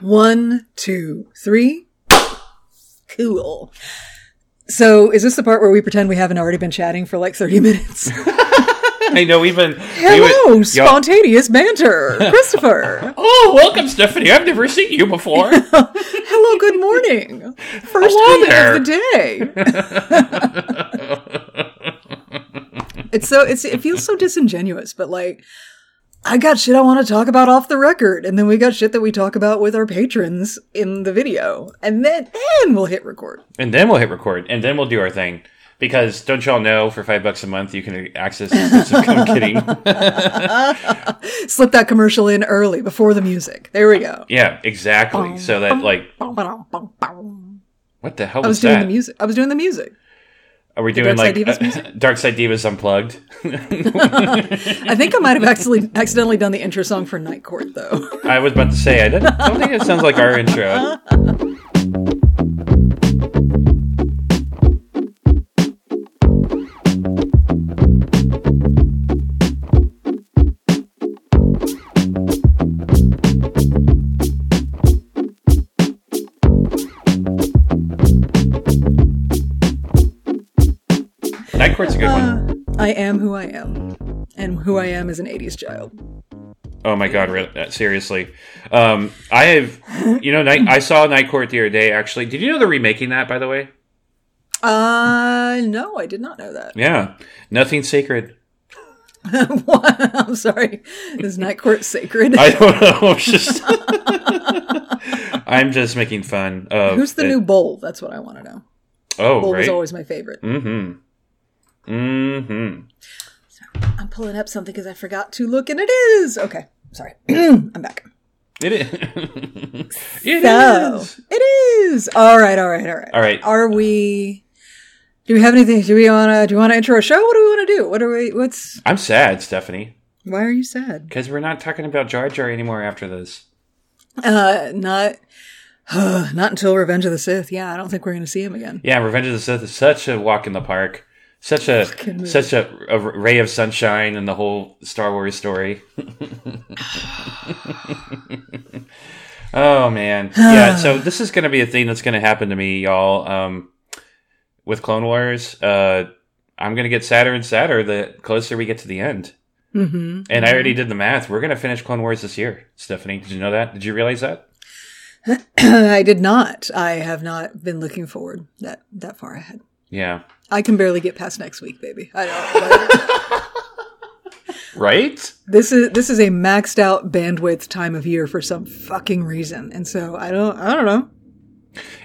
One, two, three. Cool. So, is this the part where we pretend we haven't already been chatting for like 30 minutes? I know we've been. we Hello, would- y'all- spontaneous banter. Christopher. Oh, welcome, Stephanie. I've never seen you before. Hello, good morning. First Hello there. of the day. it's so it's it feels so disingenuous, but like I got shit I want to talk about off the record, and then we got shit that we talk about with our patrons in the video, and then then we'll hit record. and then we'll hit record, and then we'll do our thing. Because don't y'all know, for five bucks a month, you can access. I'm kidding. Slip that commercial in early before the music. There we go. Yeah, exactly. So that like, what the hell was I was, doing that? the music. I was doing the music. Are we doing Dark like Divas uh. Dark Side Divas unplugged? I think I might have actually accidentally done the intro song for Night Court though. I was about to say I didn't, don't think it sounds like our intro. Night Court's a good one. I am who I am, and who I am is an '80s child. Oh my god, re- uh, seriously. Um, I have, you know, night, I saw Night Court the other day. Actually, did you know they're remaking that? By the way, Uh, no, I did not know that. yeah, nothing sacred. I'm sorry. Is Night Court sacred? I don't know. I'm just, I'm just making fun of Who's the it. new Bull? That's what I want to know. Oh, Bull was always my favorite. Mm-hmm. Mm-hmm. I'm pulling up something because I forgot to look, and it is okay. Sorry, I'm back. It is. It So is. it is. All right, all right, all right. All right. Are we? Do we have anything? Do we want to? Do we want to intro a show? What do we want to do? What are we? What's? I'm sad, Stephanie, Why are you sad? because we're not talking about Jar Jar anymore after this. Uh, not. Uh, not until Revenge of the Sith. Yeah, I don't think we're going to see him again. Yeah, Revenge of the Sith is such a walk in the park. Such a Fucking such a, a ray of sunshine in the whole Star Wars story. oh man, yeah. So this is going to be a thing that's going to happen to me, y'all. Um, with Clone Wars, uh, I'm going to get sadder and sadder the closer we get to the end. Mm-hmm. And I already did the math. We're going to finish Clone Wars this year, Stephanie. Did you know that? Did you realize that? I did not. I have not been looking forward that that far ahead. Yeah. I can barely get past next week, baby. I don't. Right? this is this is a maxed out bandwidth time of year for some fucking reason, and so I don't. I don't know.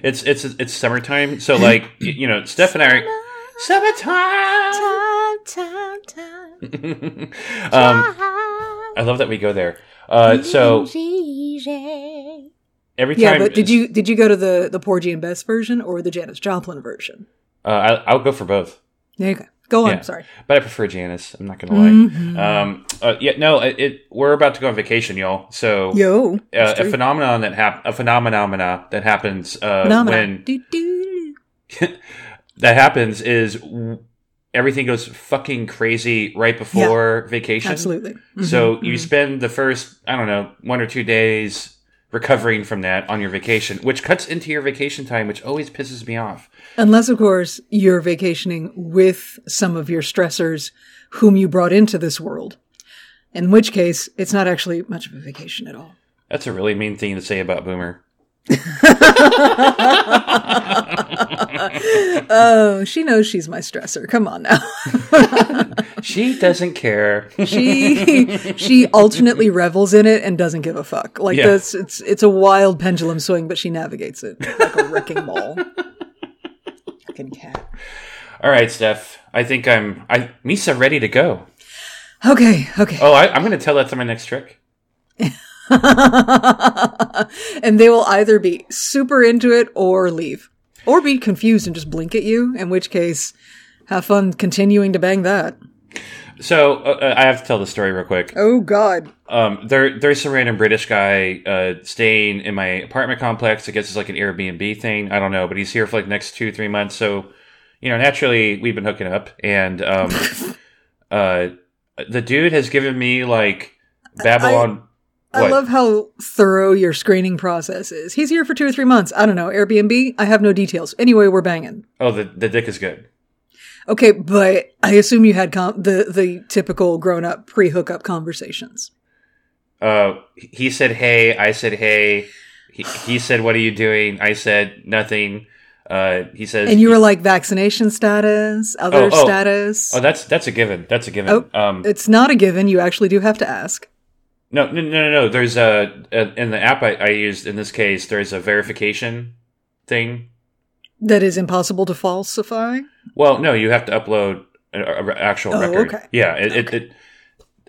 It's it's it's summertime, so like you know, Steph and I are summertime. Time, time, time. um, I love that we go there. Uh, so every time, Yeah, but did you did you go to the the Porgy and Bess version or the Janis Joplin version? Uh, I, I'll go for both, Okay, go Go on. Yeah. Sorry. but I prefer Janis. I'm not gonna lie. Mm-hmm. Um, uh, yeah, no, it, it. We're about to go on vacation, y'all. So Yo, uh, a phenomenon that hap- a phenomena that happens uh, when that happens is w- everything goes fucking crazy right before vacation. Absolutely. Mhm, So you spend the first, I don't know, one or two days recovering from that on your vacation, which cuts into your vacation time, which always pisses me off. Unless, of course, you're vacationing with some of your stressors whom you brought into this world. In which case, it's not actually much of a vacation at all. That's a really mean thing to say about Boomer. Oh, she knows she's my stressor. Come on now. She doesn't care. she she alternately revels in it and doesn't give a fuck. Like Yeah. this, it's it's a wild pendulum swing, but she navigates it like a wrecking ball. Fucking cat. All right, Steph. I think I'm. I Misa ready to go. Okay, okay. Oh, I, I'm going to tell that to my next trick. and they will either be super into it or leave. Or be confused and just blink at you, in which case, have fun continuing to bang that. So uh, uh, I have to tell the story real quick. Oh god. Um, there, there's some random British guy uh, staying in my apartment complex. I guess it's like an Airbnb thing. I don't know, but he's here for like the next two, three months. So, you know, naturally we've been hooking up, and um, uh, the dude has given me like Babylon. I What? love how thorough your screening process is. He's here for two or three months. I don't know. Airbnb? I have no details. Anyway, we're banging. Oh, the the dick is good. Okay, but I assume you had com- the the typical grown up pre hookup conversations. Uh, he said, "Hey," I said, "Hey." He, he said, "What are you doing?" I said, "Nothing." Uh, he says, And you were like vaccination status, other Oh, oh. status. "Oh, that's that's a given. That's a given." Oh. Um, it's not a given. You actually do have to ask. no, no, no, no. There's a, a in the app I, I used in this case. There's a verification thing. That is impossible to falsify. Well, no, you have to upload an actual Oh, record. okay. Yeah, it. it, it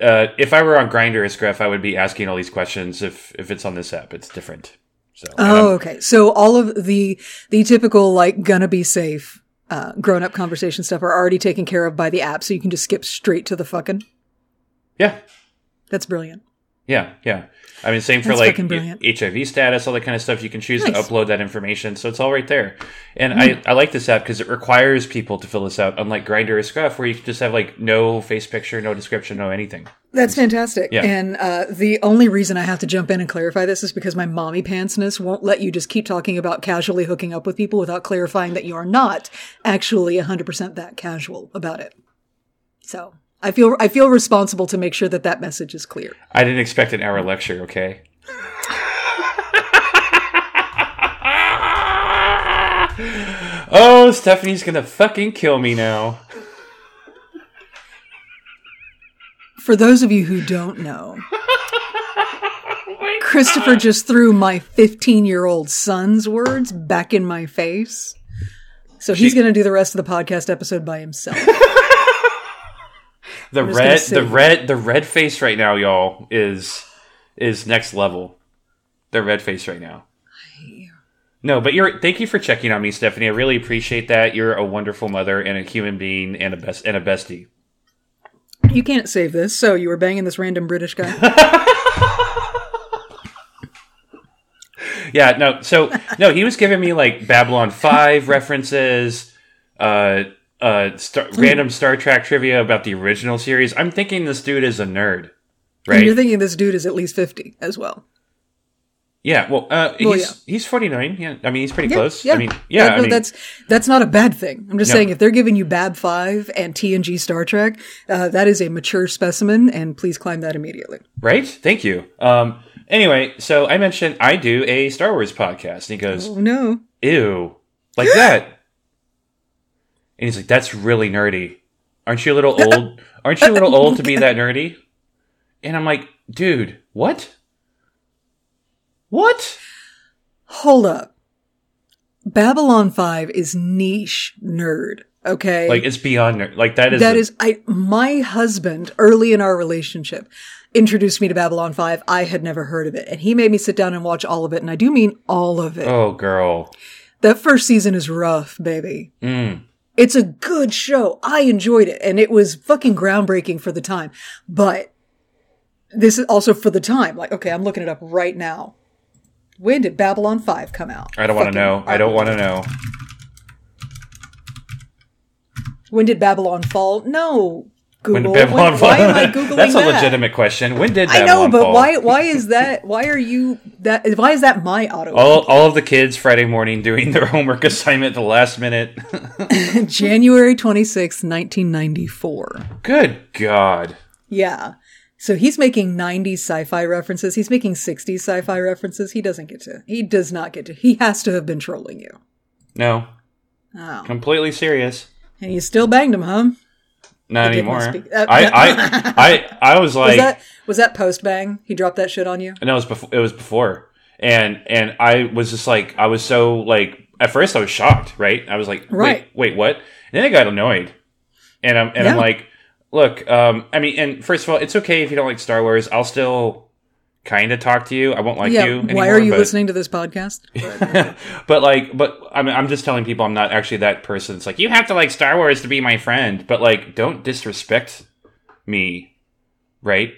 uh, if I were on Grindr Scruff, I would be asking all these questions. If if it's on this app, it's different. So Oh, okay. So all of the the typical like gonna be safe uh, grown up conversation stuff are already taken care of by the app, so you can just skip straight to the fucking. yeah, That's brilliant. Yeah, yeah. I mean, same for That's like. HIV status, all that kind of stuff. You can choose to upload that information, so it's all right there. And Hmm. I, I like this app because it requires people to fill this out, unlike Grindr or Scruff, where you just have like no face picture, no description, no anything. That's fantastic. Yeah. And uh, the only reason I have to jump in and clarify this is because my mommy pantsness won't let you just keep talking about casually hooking up with people without clarifying that you are not actually 100% that casual about it. So I feel I feel responsible to make sure that that message is clear. I didn't expect an hour lecture. Okay. oh, Stephanie's gonna fucking kill me now. For those of you who don't know, Christopher just threw my 15 year old son's words back in my face. So he's She- going to do the rest of the podcast episode by himself. The red, the red, the red face right now, y'all, is is next level. The red face right now. No, but you're. Thank you for checking on me, Stephanie. I really appreciate that. You're a wonderful mother and a human being and a best and a bestie. You can't save this, so you were banging this random British guy. Yeah, no. So no, he was giving me like Babylon Five references, uh, uh, star- random Star Trek trivia about the original series. I'm thinking this dude is a nerd, And right? you're thinking this dude is at least 50 as well. yeah. Well, uh, Well, he's yeah. he's 49. Yeah, I mean he's pretty Yeah, close. yeah. I mean, yeah. I mean, that's that's not a bad thing. I'm just No. saying if they're giving you Bab Five and TNG Star Trek, uh, that is a mature specimen, and please climb that immediately. right. Thank you. Um. Anyway, so I mentioned I do a Star Wars podcast, and he goes, Oh no! "Ew, like that," and he's like, "That's really nerdy. Aren't you a little old? Aren't you a little old to be that nerdy?" And I'm like, "Dude, what? What?" Hold up. Babylon Five is niche nerd. Okay, Like it's beyond ner- like that is That a- is, I my husband early in our relationship introduced me to Babylon Five. I had never heard of it, and he made me sit down and watch all of it, and I do mean all of it. oh girl. That first season is rough, baby. Mm. It's a good show. I enjoyed it, and it was fucking groundbreaking for the time. But this is also for the time. Like, okay, I'm looking it up right now. When did Babylon Five come out? I don't want to know. I don't want to know. When did Babylon fall? No, Google. did Babylon When- fall? Why am I googling That's a that? legitimate question. When did that? I Babylon know, but fall? why? Why is that? Why are you that? Why is that my auto? All, all of the kids Friday morning doing their homework assignment the last minute. January twenty sixth, nineteen ninety four. Good God. Yeah. So he's making 90s sci-fi references. He's making 60s sci-fi references. He doesn't get to. He does not get to. He has to have been trolling you. No, Oh. completely serious. And you still banged him, huh? Not He anymore. speak- uh, I, I, I, I was Was like, that was that post bang? He dropped that shit on you? no, it was before. It was before, and and I was just like, I was so like, at first I was shocked, right? I was like, Right. wait, wait, what? And then I got annoyed, and I'm and I'm like, look, um, I mean, and first of all, it's okay if you don't like Star Wars. I'll still kind of talk to you. I won't like yeah. you. Why are you but- listening to this podcast? but like, but I mean, I'm just telling people I'm not actually that person. It's like you have to like Star Wars to be my friend, but like, don't disrespect me, right?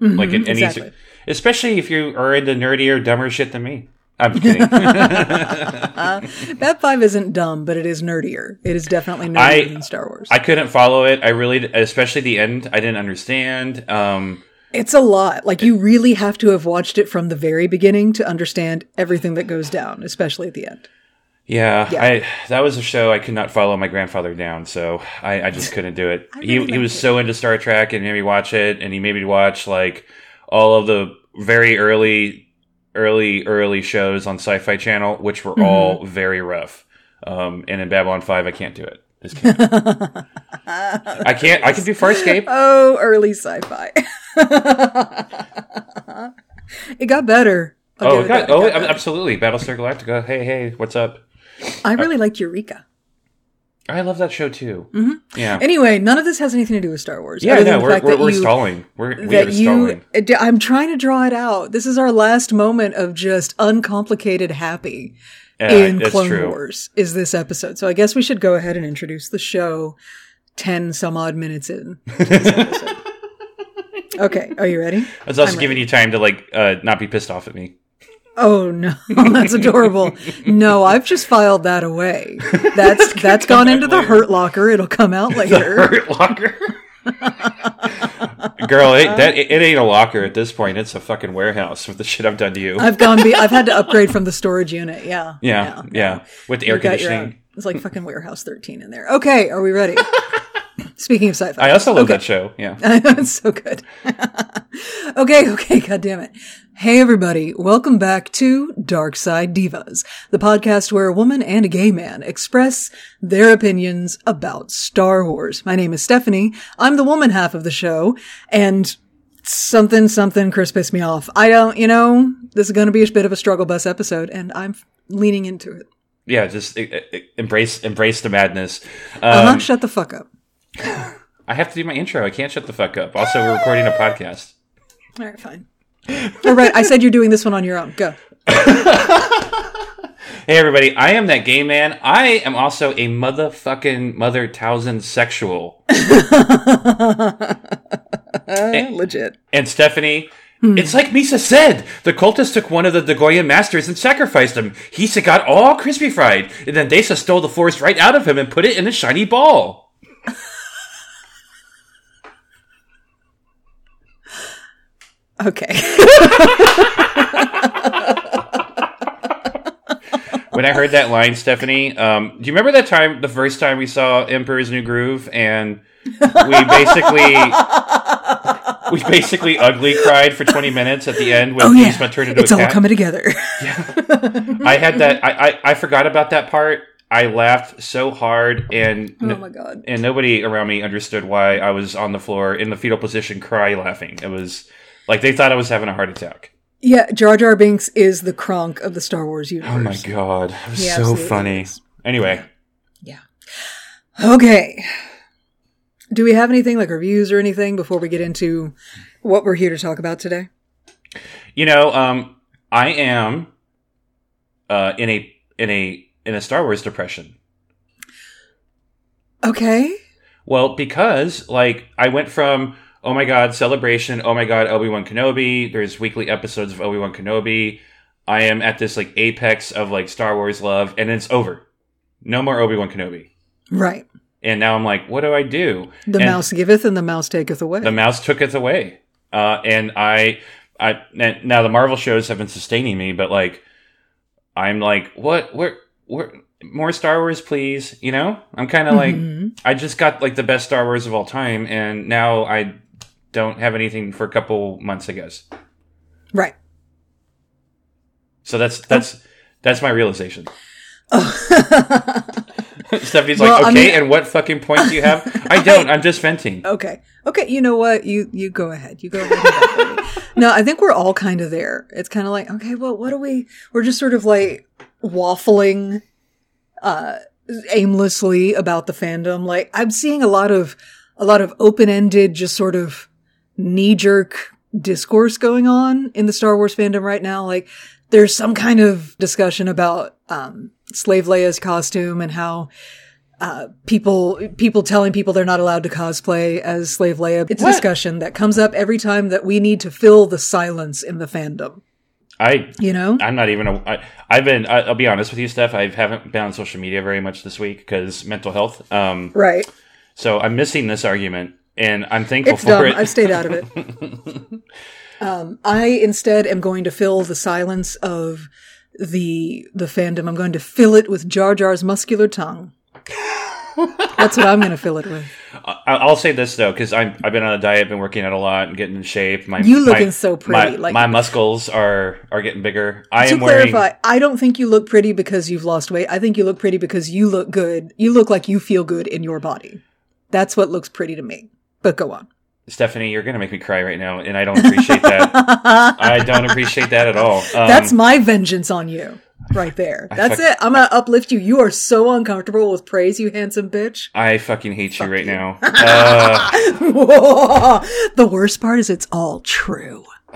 like in any, Mm-hmm, exactly. especially if you are into nerdier, dumber shit than me. I'm kidding. Bab Five isn't dumb, but it is nerdier. It is definitely nerdier I- than Star Wars. I couldn't follow it. I really, especially the end, I didn't understand. Um, It's a lot. Like you really have to have watched it from the very beginning to understand everything that goes down, especially at the end. Yeah, Yeah. I that was a show I could not follow my grandfather down, so I, I just couldn't do it. he really he was it. so into Star Trek and made me watch it, and he made me watch like all of the very early, early, early shows on Sci-Fi Channel, which were Mm-hmm. all very rough. Um, and in Babylon Five, I can't do it. Can't. I can't. I can do Farscape. Oh, early sci-fi. it got better. I'll Oh, it God. that. It oh, got better. absolutely. Battlestar Galactica. Hey, hey, what's up? I really liked Eureka. I love that show too. Mm-hmm. Yeah. Anyway, none of this has anything to do with Star Wars. yeah, no, we're, we're, we're you- stalling. We're, we are that you stalling. i'm trying to draw it out this is our last moment of just uncomplicated happy Yeah, in clone true. wars is this episode so i guess we should go ahead and introduce the show 10 some odd minutes in to this episode. Okay are you ready I was also I'm giving you time to like uh, not be pissed off at me. oh no that's adorable no i've just filed that away that's that's gone into the later. hurt locker it'll come out later Hurt locker. Girl, it, that it, it ain't a locker at this point. It's a fucking warehouse with the shit I've done to you. i've gone be- i've had to upgrade from the storage unit yeah yeah, yeah, with the air conditioning. It's like fucking Warehouse 13 in there. Okay, are we ready? Speaking of sci-fi. I also love okay. that show. Yeah. it's so good. okay, okay, god damn it. Hey everybody, welcome back to Dark Side Divas, the podcast where a woman and a gay man express their opinions about Star Wars. My name is Stephanie. I'm the woman half of the show, and something, something Chris pissed me off. I don't, you know, this is going to be a bit of a struggle bus episode, and I'm leaning into it. Yeah, just embrace embrace the madness. Um, Uh-huh, shut the fuck up. I have to do my intro. I can't shut the fuck up. Also, we're recording a podcast. All right, fine. All right, I said you're doing this one on your own. Go. Hey everybody, I am that gay man. I am also a motherfucking mother thousand sexual. and, Legit. And Stephanie, hmm. it's like Misa said. The cultists took one of the Dagoyan masters and sacrificed him. Hisa got all crispy fried, and then Desa stole the force right out of him and put it in a shiny ball. Okay. When I heard that line, Stephanie, um, do you remember that time, the first time we saw Emperor's New Groove, and we basically, we basically ugly cried for twenty minutes at the end when Oh yeah, Yzma turned into it's a all coming together. yeah. I had that. I, I I forgot about that part. I laughed so hard, and oh my god. and nobody around me understood why I was on the floor in the fetal position, cry laughing. It was like they thought I was having a heart attack. Yeah, Jar Jar Binks is the Kronk of the Star Wars universe. Oh my god, it was He so funny. is. Anyway, Yeah. Okay. Do we have anything like reviews or anything before we get into what we're here to talk about today? you know, um, I am uh, in a in a in a Star Wars depression. Okay. Well, because like I went from oh my god celebration, oh my god Obi Wan Kenobi. There's weekly episodes of Obi Wan Kenobi. I am at this like apex of like Star Wars love, and it's over. No more Obi Wan Kenobi. Right. And now I'm like, what do I do? The And mouse giveth and the mouse taketh away. The mouse took it away, uh, and I, I now the Marvel shows have been sustaining me, but like, I'm like, what? Where? Where? More Star Wars, please. You know, I'm kind of like, Mhm. I just got like the best Star Wars of all time, and now I don't have anything for a couple months, I guess. Right. So that's that's that's my realization. Stephanie's Well, like, I okay, mean- and what fucking point do you have? I don't. I'm just venting. Okay. Okay. You know what? You you go ahead. You go ahead. and go, baby. no, I think we're all kind of there. It's kind of like, okay, well, what do we? We're just sort of like waffling, uh, aimlessly about the fandom. Like I'm seeing a lot of a lot of open ended, just sort of knee jerk discourse going on in the Star Wars fandom right now. Like there's some kind of discussion about um, Slave Leia's costume and how uh, people people telling people they're not allowed to cosplay as Slave Leia. It's a discussion that comes up every time that we need to fill the silence in the fandom. I You know? I'm not even. A, I, I've been. I, I'll be honest with you, Steph. I haven't been on social media very much this week because mental health. Um, Right. so I'm missing this argument and I'm thankful It's for dumb. it. I've stayed out of it. um, I instead am going to fill the silence of the the fandom. I'm going to fill it with Jar Jar's muscular tongue. That's what I'm going to fill it with. I- I'll say this though, because I'm I've been on a diet, been working out a lot, and getting in shape. My You my- looking so pretty, My, like- my muscles are are getting bigger. I to am wearing. clarify, I don't think you look pretty because you've lost weight. I think you look pretty because you look good. You look like you feel good in your body. That's what looks pretty to me. But go on. Stephanie, you're gonna make me cry right now, and I don't appreciate that. I don't appreciate that at all. Um, That's my vengeance on you. Right there. That's fuck- it. I'm gonna uplift you. You are so uncomfortable with praise, you handsome bitch. I fucking hate you right now. Uh, the worst part is it's all true.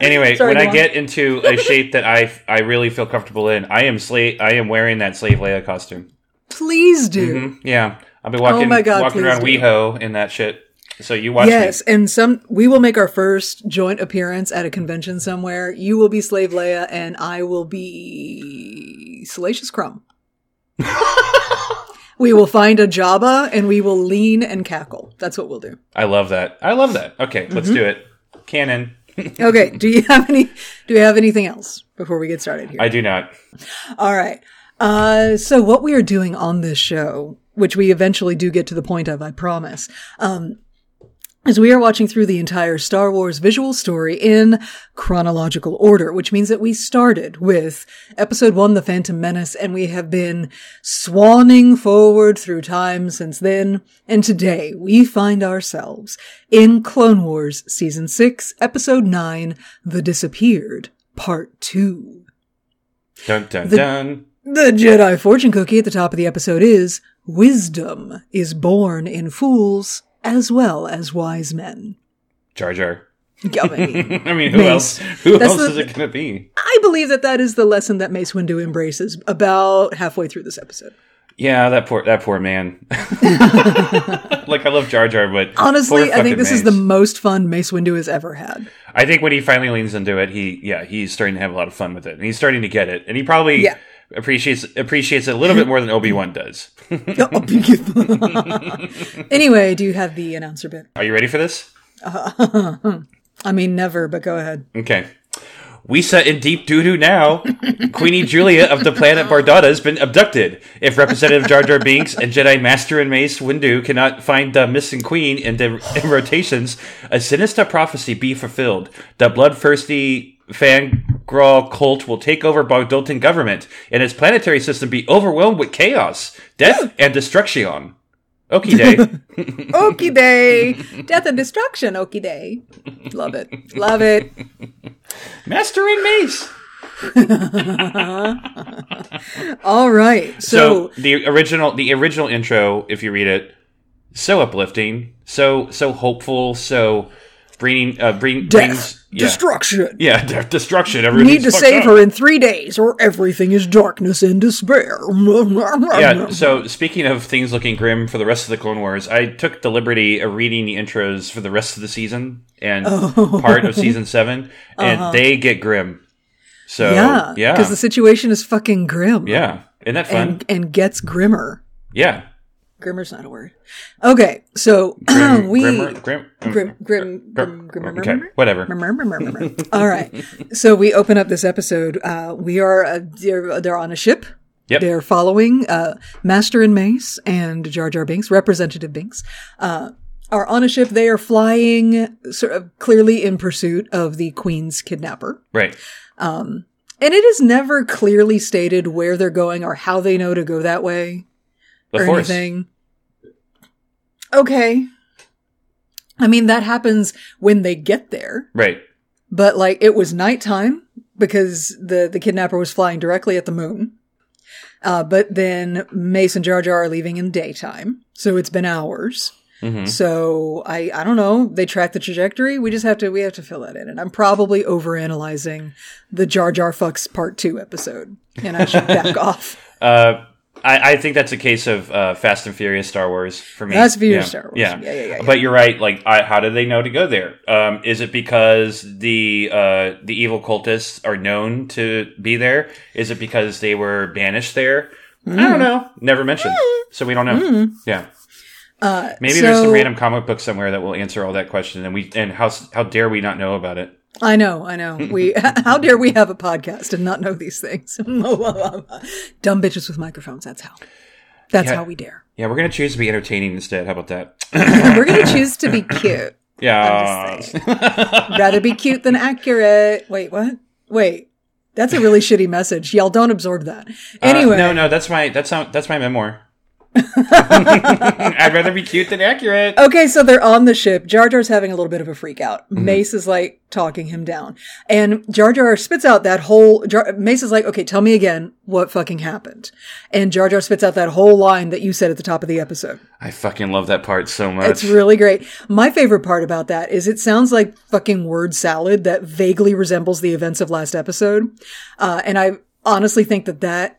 anyway, Sorry, when I on. get into a shape that I I really feel comfortable in, I am slave. I am wearing that slave Leia costume. Please do. Mhm, Yeah, I've been walking Oh my God, walking around do. WeHo in that shit. So you watch Yes, me. and some we will make our first joint appearance at a convention somewhere. You will be Slave Leia, and I will be Salacious Crumb. we will find a Jabba, and we will lean and cackle. That's what we'll do. I love that. I love that. Okay, Mm-hmm. let's do it. Canon. Okay. do you have any? Do we have anything else before we get started here? I do not. All right. Uh, so what we are doing on this show, which we eventually do get to the point of, I promise, um, is we are watching through the entire Star Wars visual story in chronological order, which means that we started with episode one, The Phantom Menace, and we have been swanning forward through time since then. And today we find ourselves in Clone Wars season six, episode nine, The Disappeared, part two. Dun dun dun. The Jedi fortune cookie at the top of the episode is Wisdom is born in fools as well as wise men. Jar Jar. I mean, I mean, who Mace. else? Who That's else the- is it going to be? I believe that that is the lesson that Mace Windu embraces about halfway through this episode. Yeah, that poor that poor man. like I love Jar Jar, but Honestly, I think this is the most fun Mace Windu has ever had. I think when he finally leans into it, he yeah, he's starting to have a lot of fun with it, and he's starting to get it, and he probably Yeah. Appreciates appreciates it a little bit more than Obi Wan does. Oh, anyway, do you have the announcer bit? Are you ready for this? Uh-huh. I mean, never, but go ahead. Okay. We set in deep doo doo now. Queenie Julia of the planet Bardotta has been abducted. If Representative Jar Jar Binks and Jedi Master and Mace Windu cannot find the missing queen in the in rotations, a sinister prophecy be fulfilled. The bloodthirsty Frangawl cult will take over Bardottan government, and its planetary system be overwhelmed with chaos, death, and destruction. Okie day. Okie day. Death and destruction, okie day. Love it. Love it. Master and Mace. All right. So, So, the original the original intro, if you read it, so uplifting, so so hopeful, so bringing uh bring, death, brings yeah destruction. yeah death, destruction. We need to save up. her in three days, or everything is darkness and despair. Yeah. So speaking of things looking grim for the rest of the Clone Wars, I took the liberty of reading the intros for the rest of the season and Oh. part of season seven, and they get grim. So Uh-huh. yeah, yeah, because the situation is fucking grim. yeah. Isn't that fun? and and gets grimmer. yeah. Grimmer's not a word. Okay, so Grim, we grimmer, grim, grim grim grim, grim grim. Okay, whatever. All right, so we open up this episode. Uh, we are uh, they're, they're on a ship. Yep. They're following uh, Master and Mace and Jar Jar Binks, Representative Binks, uh, are on a ship. They are flying sort of clearly in pursuit of the Queen's kidnapper. Right. And it is never clearly stated where they're going or how they know to go that way The or Force. anything. Okay. I mean, that happens when they get there, Right. but like it was nighttime because the, the kidnapper was flying directly at the moon. Uh, but then Mace and Jar Jar are leaving in daytime. So it's been hours. hmm So I, I don't know. They track the trajectory. We just have to, we have to fill that in. And I'm probably overanalyzing the Jar Jar fucks part two episode and I should back off. Uh, I, I think that's a case of uh, Fast and Furious Star Wars for me. Fast and Furious yeah. Star Wars. Yeah. Yeah, yeah, yeah, yeah. But you're right. Like, I, how do they know to go there? Um, is it because the uh, the evil cultists are known to be there? Is it because they were banished there? I don't know. Never mentioned. So we don't know. Yeah. Uh, Maybe there's some random comic book somewhere that will answer all that question, and we and how how dare we not know about it? I know, I know. We how dare we have a podcast and not know these things? Dumb bitches with microphones. That's how. That's Yeah. how we dare. Yeah, we're gonna choose to be entertaining instead. How about that? We're gonna choose to be cute. yeah. Rather be cute than accurate. Wait, what? Wait, that's a really shitty message. Y'all don't absorb that. Uh, Anyway, no, no, that's my that's not that's my memoir. I'd rather be cute than accurate. Okay, so they're on the ship. Jar Jar's having a little bit of a freak out. Mm-hmm. Mace is like talking him down. And Jar Jar spits out that whole, Jar, Mace is like, okay, tell me again what fucking happened. And Jar Jar spits out that whole line that you said at the top of the episode. I fucking love that part so much. It's really great. My favorite part about that is it sounds like fucking word salad that vaguely resembles the events of last episode. Uh, and I honestly think that that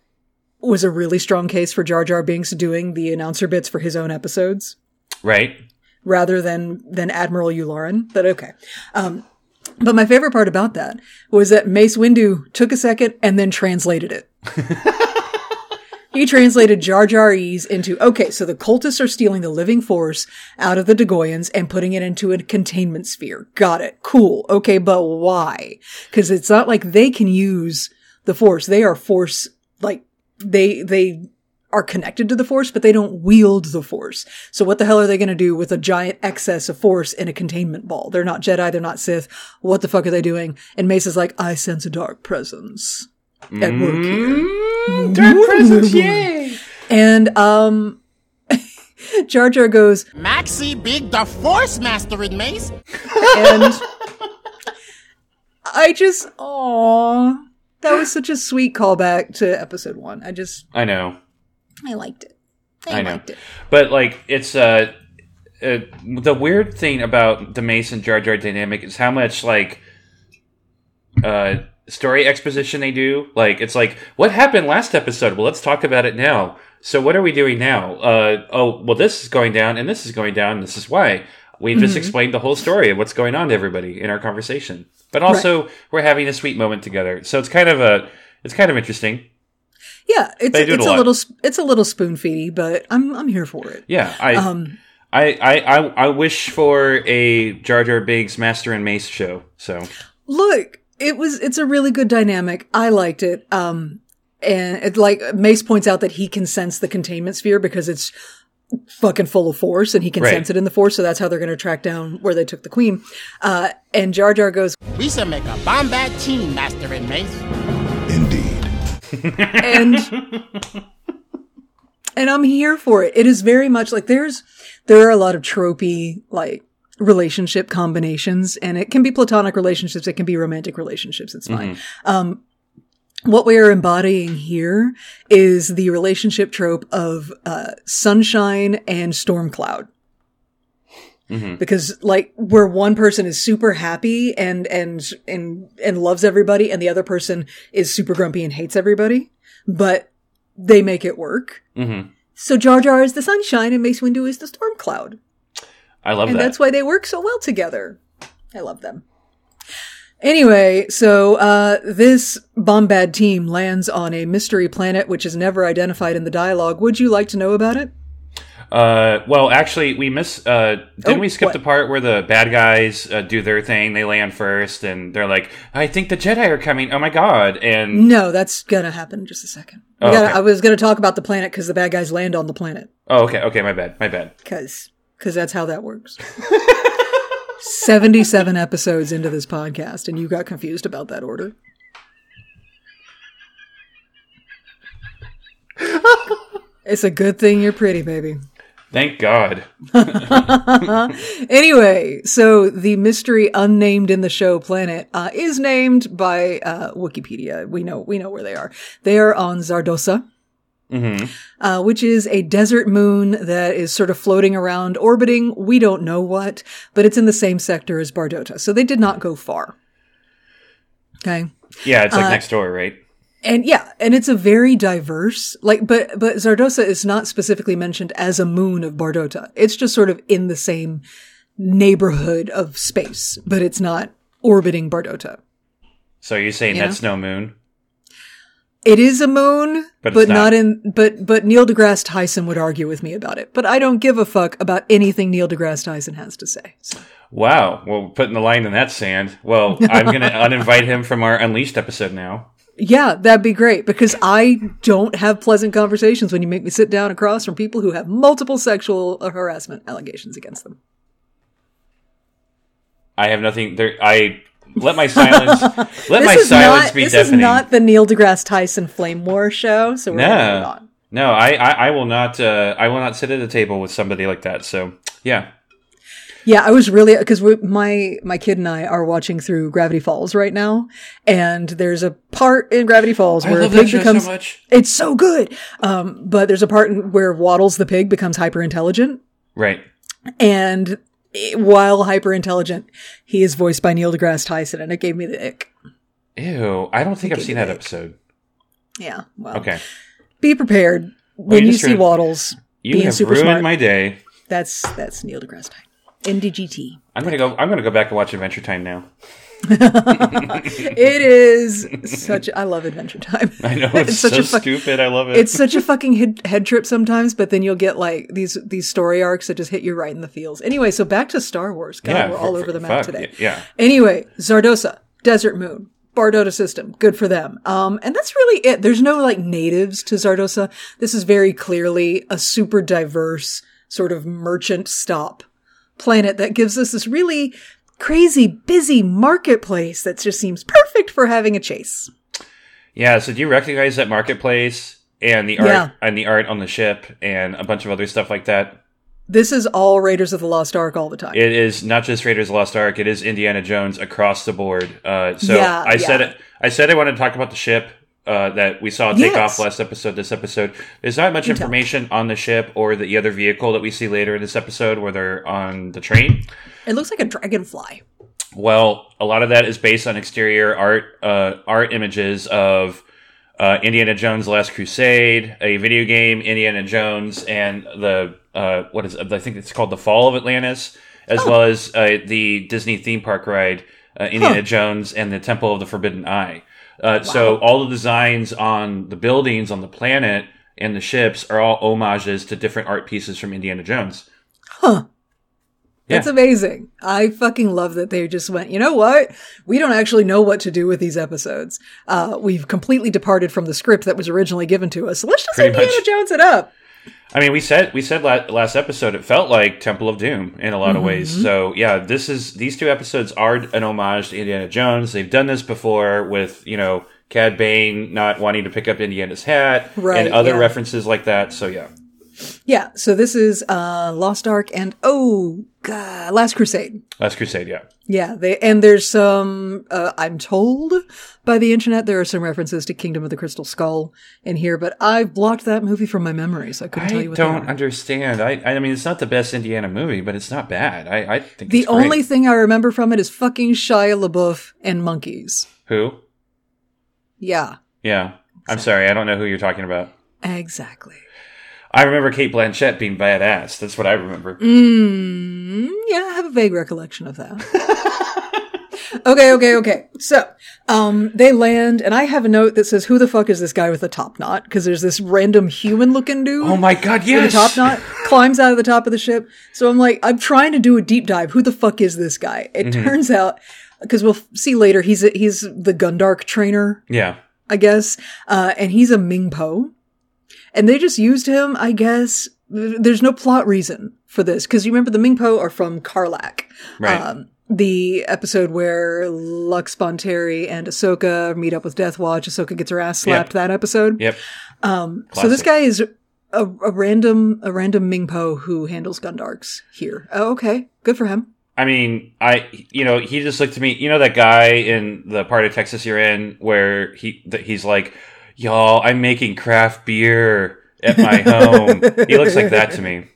was a really strong case for Jar Jar Binks doing the announcer bits for his own episodes right. rather than than Admiral Yularen. But okay. Um, but my favorite part about that was that Mace Windu took a second and then translated it. he translated Jar Jar Ease into okay, so the cultists are stealing the living force out of the Dagoyans and putting it into a containment sphere. Got it. Cool. Okay, but why? Because it's not like they can use the force. They are force like they they are connected to the force, but they don't wield the force. So what the hell are they going to do with a giant excess of force in a containment ball? They're not Jedi, they're not Sith. What the fuck are they doing? And Mace is like, I sense a dark presence at work here. Mm, dark presence, yay! And um Jar Jar goes, Maxie Big the Force Master in Mace. and I just, aw, that was such a sweet callback to episode one. I just, I know. I liked it. I, I liked it. But like it's uh, uh the weird thing about the Mason Jar Jar dynamic is how much like uh story exposition they do. Like it's like what happened last episode? Well, let's talk about it now. So what are we doing now? Uh oh, well this is going down and this is going down and this is why. We just explained the whole story of what's going on to everybody in our conversation. But also we're having a sweet moment together. So it's kind of a it's kind of interesting. Yeah, it's it it's a a, little it's a little spoon feedy, but I'm I'm here for it. Yeah, I Um, I, I, I, I wish for a Jar Jar Binks Master and Mace show. So look, it was it's a really good dynamic. I liked it. Um, and it like Mace points out that he can sense the containment sphere because it's fucking full of force, and he can Right. sense it in the force. So that's how they're going to track down where they took the queen. Uh, and Jar Jar goes, We should make a Bombad team, Master in Mace. Indeed. and and I'm here for it. It is very much like there's there are a lot of tropey like relationship combinations, and it can be platonic relationships, it can be romantic relationships. It's fine. Um, what we are embodying here is the relationship trope of uh, sunshine and storm cloud. Because like where one person is super happy and and and and loves everybody, and the other person is super grumpy and hates everybody, but they make it work. Mhm. So Jar Jar is the sunshine, and Mace Windu is the storm cloud, I love and that. that's why they work so well together. I love them. Anyway, so uh, this Bombad team lands on a mystery planet which is never identified in the dialogue. Would you like to know about it? uh, well, actually, we miss. Uh, didn't Oh, we skip what? the part where the bad guys uh, do their thing? They land first, and they're like, "I think the Jedi are coming." Oh my god! And No, that's gonna happen in just a second. Oh, gotta, okay. I was gonna talk about the planet because the bad guys land on the planet oh, okay, okay, my bad, my bad. because because that's how that works. Seventy-seven episodes into this podcast, and you got confused about that order. it's a good thing you're pretty, baby. Thank God. Anyway, so the mystery unnamed in the show planet uh, is named by uh, Wikipedia. We know we know where they are. They are on Zardossa, uh, which is a desert moon that is sort of floating around, orbiting. We don't know what, but it's in the same sector as Bardotta, so they did not go far. Okay. Yeah, it's like Uh, next door, right? And yeah, and it's a very diverse, like, but, but Zardossa is not specifically mentioned as a moon of Bardotta. It's just sort of in the same neighborhood of space, but it's not orbiting Bardotta. So you're saying yeah. that's no moon? It is a moon, But but, not. not. in. But but Neil deGrasse Tyson would argue with me about it. But I don't give a fuck about anything Neil deGrasse Tyson has to say. So, Wow. Well, putting the line in that sand. Well, I'm going to uninvite him from our Unleashed episode now. yeah, that'd be great because I don't have pleasant conversations when you make me sit down across from people who have multiple sexual uh, harassment allegations against them. I have nothing there. I let my silence let my silence not be this deafening. is not the Neil deGrasse Tyson Flame War show. So we're no, on. no. I, I I will not. Uh, I will not sit at a table with somebody like that. So yeah. Yeah, I was really because my my kid and I are watching through Gravity Falls right now, and there's a part in Gravity Falls where a pig becomes much. it's so good. Um, but there's a part in- where Waddles the pig becomes hyper intelligent, Right. and while hyper intelligent, he is voiced by Neil deGrasse Tyson, and it gave me the ick. Ew. I don't think I've seen that ick. episode. Yeah, well, Okay. be prepared when you you see ruined- Waddles You being have super ruined smart. my day. That's that's Neil deGrasse Tyson. NDGT. I'm gonna go. I'm gonna go back and watch Adventure Time now. It is such. I love Adventure Time. I know it's, such so a stupid. I love it. it's such a fucking head, head trip sometimes, but then you'll get like these these story arcs that just hit you right in the feels. Anyway, so back to Star Wars. God, Yeah, we're all over the map fuck, today. yeah. Anyway, Zardossa, Desert Moon, Bardotta system, good for them. Um, and that's really it. There's no like natives to Zardossa. This is very clearly a super diverse sort of merchant stop planet that gives us this really crazy busy marketplace that just seems perfect for having a chase. Yeah. So do you recognize that marketplace and the art Yeah. and the art on the ship and a bunch of other stuff like that? This is all Raiders of the Lost Ark all the time. It is not just Raiders of the Lost Ark. It is Indiana Jones across the board. Uh, so Yeah, I said it. I said I wanted to talk about the ship uh, that we saw take Yes. off last episode. This episode, there's not much tell. information on the ship or the other vehicle that we see later in this episode, where they're on the train. It looks like a dragonfly. Well, a lot of that is based on exterior art, uh, art images of uh, Indiana Jones: Last Crusade, a video game, Indiana Jones, and the uh, what is I think it's called the Fall of Atlantis, as well as uh, the Disney theme park ride, uh, Indiana Jones and the Temple of the Forbidden Eye. Uh, So all the designs on the buildings on the planet and the ships are all homages to different art pieces from Indiana Jones. That's Yeah. amazing. I fucking love that they just went, you know what? We don't actually know what to do with these episodes. Uh, we've completely departed from the script that was originally given to us. So let's just Pretty Indiana much. Jones it up. I mean, we said we said last episode it felt like Temple of Doom in a lot of ways. Mm-hmm. So yeah, this is these two episodes are an homage to Indiana Jones. They've done this before with you know Cad Bane not wanting to pick up Indiana's hat Right, and other yeah. references like that. So yeah, Yeah. So this is uh, Lost Ark and oh god, Last Crusade. Last Crusade. Yeah, Yeah, they and there's some. Uh, I'm told by the internet there are some references to Kingdom of the Crystal Skull in here, but I've blocked that movie from my memory, so I couldn't tell you what they don't understand. I I mean, it's not the best Indiana movie, but it's not bad. I I think The it's great. only thing I remember from it is fucking Shia LaBeouf and monkeys. who Yeah, yeah. I'm sorry, I don't know who you're talking about. exactly. I remember Cate Blanchett being badass. That's what I remember. Mm, yeah, I have a vague recollection of that. okay, okay, okay. So, um, they land, and I have a note that says, "Who the fuck is this guy with the top knot?" Because there's this random human-looking dude. Oh my god, with a top knot climbs out of the top of the ship. So I'm like, I'm trying to do a deep dive. Who the fuck is this guy? It Mm-hmm. turns out, because we'll see later, he's a, he's the Gundark trainer, Yeah. I guess, uh, and he's a Ming Po, and they just used him, I guess. There's no plot reason for this because you remember the Ming Po are from Carlac. Right. Um, the episode where Lux Bonteri and Ahsoka meet up with Death Watch. Ahsoka gets her ass slapped. That episode. Yep. So this guy is a, a random a random Ming Po who handles Gundarks here. Oh, okay, good for him. I mean, I you know he just looked to me. You know that guy in the part of Texas you're in where he he's like, y'all, I'm making craft beer at my home. he looks like that to me.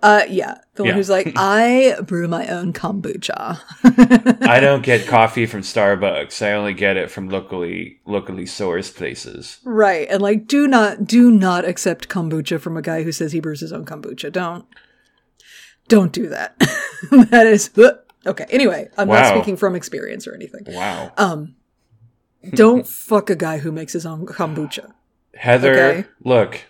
Uh, yeah, the one Yeah. who's like, I brew my own kombucha. I don't get coffee from Starbucks. I only get it from locally locally sourced places. right, and like, do not do not accept kombucha from a guy who says he brews his own kombucha. Don't don't do that. that is okay. Anyway, I'm not speaking from experience or anything. Wow. Don't fuck a guy who makes his own kombucha. Heather, Okay. look,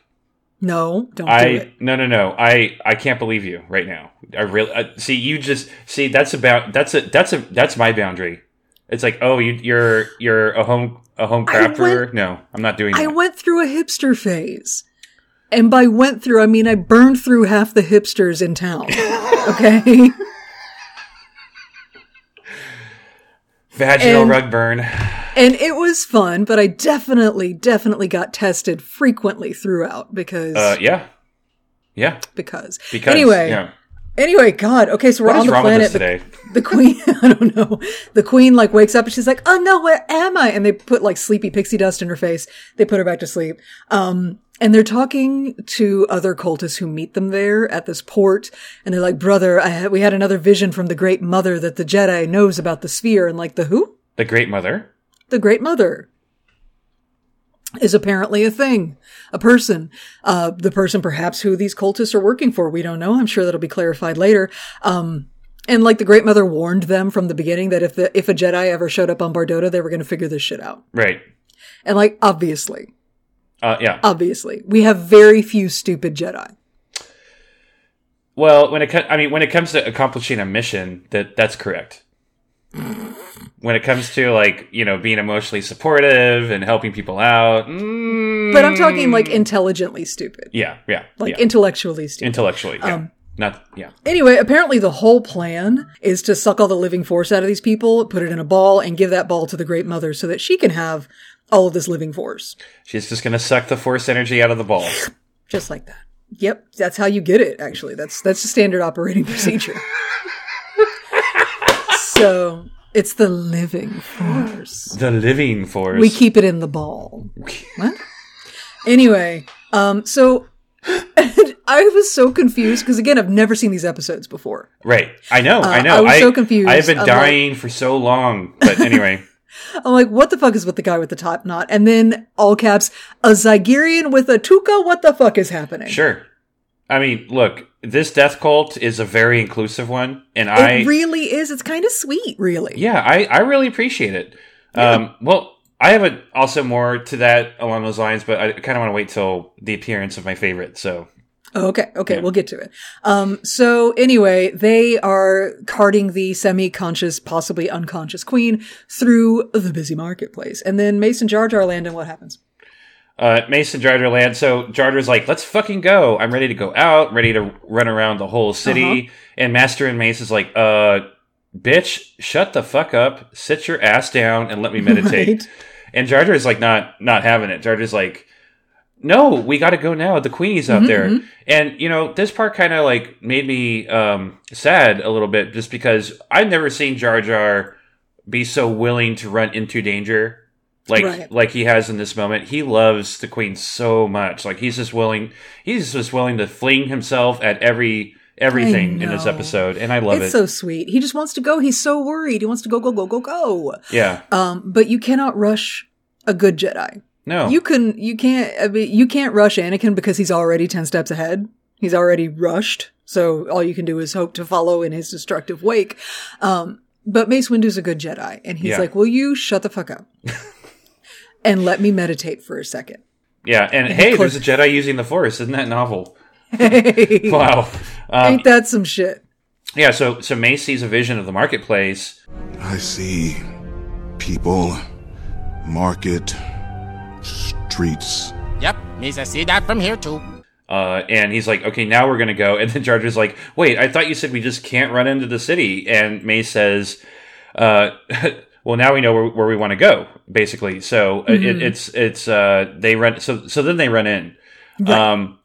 No, don't do I it. no no no. I I can't believe you right now. I really uh, see you just see that's about that's a that's a that's my boundary. It's like oh you you're you're a home a home I craft brewer. No, I'm not doing that. I went through a hipster phase. And by went through, I mean I burned through half the hipsters in town. Okay? Vaginal and- rug burn. And it was fun, but I definitely, definitely got tested frequently throughout because, Uh, yeah, yeah. because. Because anyway, yeah. anyway, God. Okay, so we're What on the wrong planet. with us The- today? the queen i don't know the queen like wakes up and she's like oh no where am i and they put like sleepy pixie dust in her face they put her back to sleep um and they're talking to other cultists who meet them there at this port and they're like brother I had, we had another vision from the great mother that the jedi knows about the sphere and like the who The Great Mother. The great mother is apparently a thing, a person, uh, the person perhaps who these cultists are working for. We don't know. I'm sure that'll be clarified later. Um, and like the great mother warned them from the beginning that if the, if a Jedi ever showed up on Bardotta, they were going to figure this shit out. Right. And like, obviously, Uh, yeah. obviously, we have very few stupid Jedi. Well, when it I mean, when it comes to accomplishing a mission, that that's correct. When it comes to like you know being emotionally supportive and helping people out, mm, But I'm talking like intelligently stupid, yeah, yeah, like yeah. intellectually stupid. intellectually, yeah. Um, not yeah, Anyway, apparently the whole plan is to suck all the living force out of these people, put it in a ball, and give that ball to the Great Mother so that she can have all of this living force. she's just gonna suck the force energy out of the ball. Just like that. Yep, that's how you get it, actually. That's that's the standard operating procedure. so it's the living force. the living force. We keep it in the ball. What? Anyway, um, so I was so confused because again, I've never seen these episodes before. right. I know. I Uh, know. I was so confused. I have been I'm dying for so long, but anyway. I'm like, what the fuck is with the guy with the top knot? And then all caps, a Zygerian with a tooka. What the fuck is happening? Sure. I mean, look, this death cult is a very inclusive one, and I really is. It's kind of sweet, really. yeah, I, I really appreciate it. Um, well, I have a, also more to that along those lines, but I kind of want to wait till the appearance of my favorite. So Oh, okay, okay, we'll get to it. Um, so anyway, they are carting the semi-conscious, possibly unconscious queen through the busy marketplace, and then Mason Jar Jar land, and what happens? Uh, Mason Jar Jar land. So Jar Jar's like, let's fucking go. I'm ready to go out, ready to run around the whole city. Uh-huh. And Master and Mace is like, uh, bitch, shut the fuck up, sit your ass down, and let me meditate. Right. And Jar Jar is like not not having it. Jar Jar's like, no, we got to go now. The Queenie's Mm-hmm, out there. And you know, this part kind of like made me um, sad a little bit, just because I've never seen Jar Jar be so willing to run into danger. Like Right. like he has in this moment, he loves the queen so much. Like he's just willing, he's just willing to fling himself at every everything in this episode, and I love it's it. so sweet. He just wants to go. He's so worried. He wants to go, go, go, go, go. yeah, Um, but you cannot rush a good Jedi. no, You can, you can't, I mean, you can't rush Anakin because he's already 10 steps ahead. He's already rushed. So all you can do is hope to follow in his destructive wake. Um, but Mace Windu's a good Jedi. And he's Yeah. like, will you shut the fuck up? and let me meditate for a second. yeah. And hey, there's a Jedi using the Force. Isn't that novel? Hey, Wow. Um, ain't that some shit? Yeah, so so Mace sees a vision of the marketplace. I see people, market, streets. Yep, means I see that from here too. Uh, and he's like, okay, now we're gonna go. And then Jar Jar's like, wait, I thought you said we just can't run into the city. And Mace says, uh, well, now we know where, where we want to go, basically. So uh, it, it's it's uh, they run. So so then they run in. Um,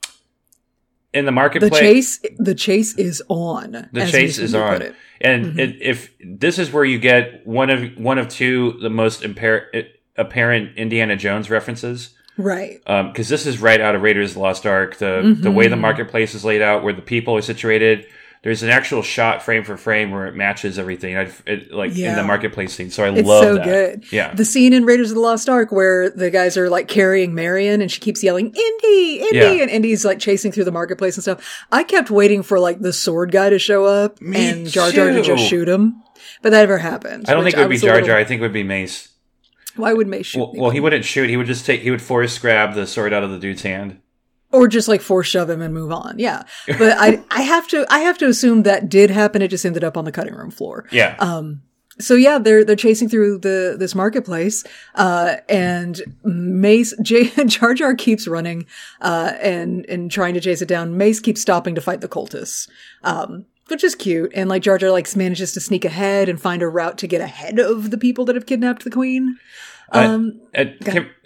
in the marketplace, The chase, the chase is on. the as chase is on, put it. and it, if this is where you get one of one of two the most impar- apparent Indiana Jones references. Right. because this is right out of Raiders of the Lost Ark. The the way the marketplace is laid out, where the people are situated. There's an actual shot frame for frame where it matches everything, I, it, like in the marketplace scene. So I love. It's love so that. good. Yeah, The scene in Raiders of the Lost Ark where the guys are like carrying Marion and she keeps yelling, Indy, Indy, Yeah. and Indy's like chasing through the marketplace and stuff. I kept waiting for like the sword guy to show up Me and Jar Jar to just shoot him. But that never happened. I don't think it would be a Jar little- Jar. I think it would be Mace. Why would Mace shoot? Well, well, he wouldn't shoot. He would just take. He would force grab the sword out of the dude's hand. Or just like force shove him and move on. Yeah, but I I have to I have to assume that did happen. It just ended up on the cutting room floor. Yeah. Um, so yeah, they're they're chasing through the this marketplace, uh, and Mace J, Jar Jar keeps running, uh, and and trying to chase it down. Mace keeps stopping to fight the cultists, um, which is cute. And like Jar Jar like manages to sneak ahead and find a route to get ahead of the people that have kidnapped the queen. Um, Uh,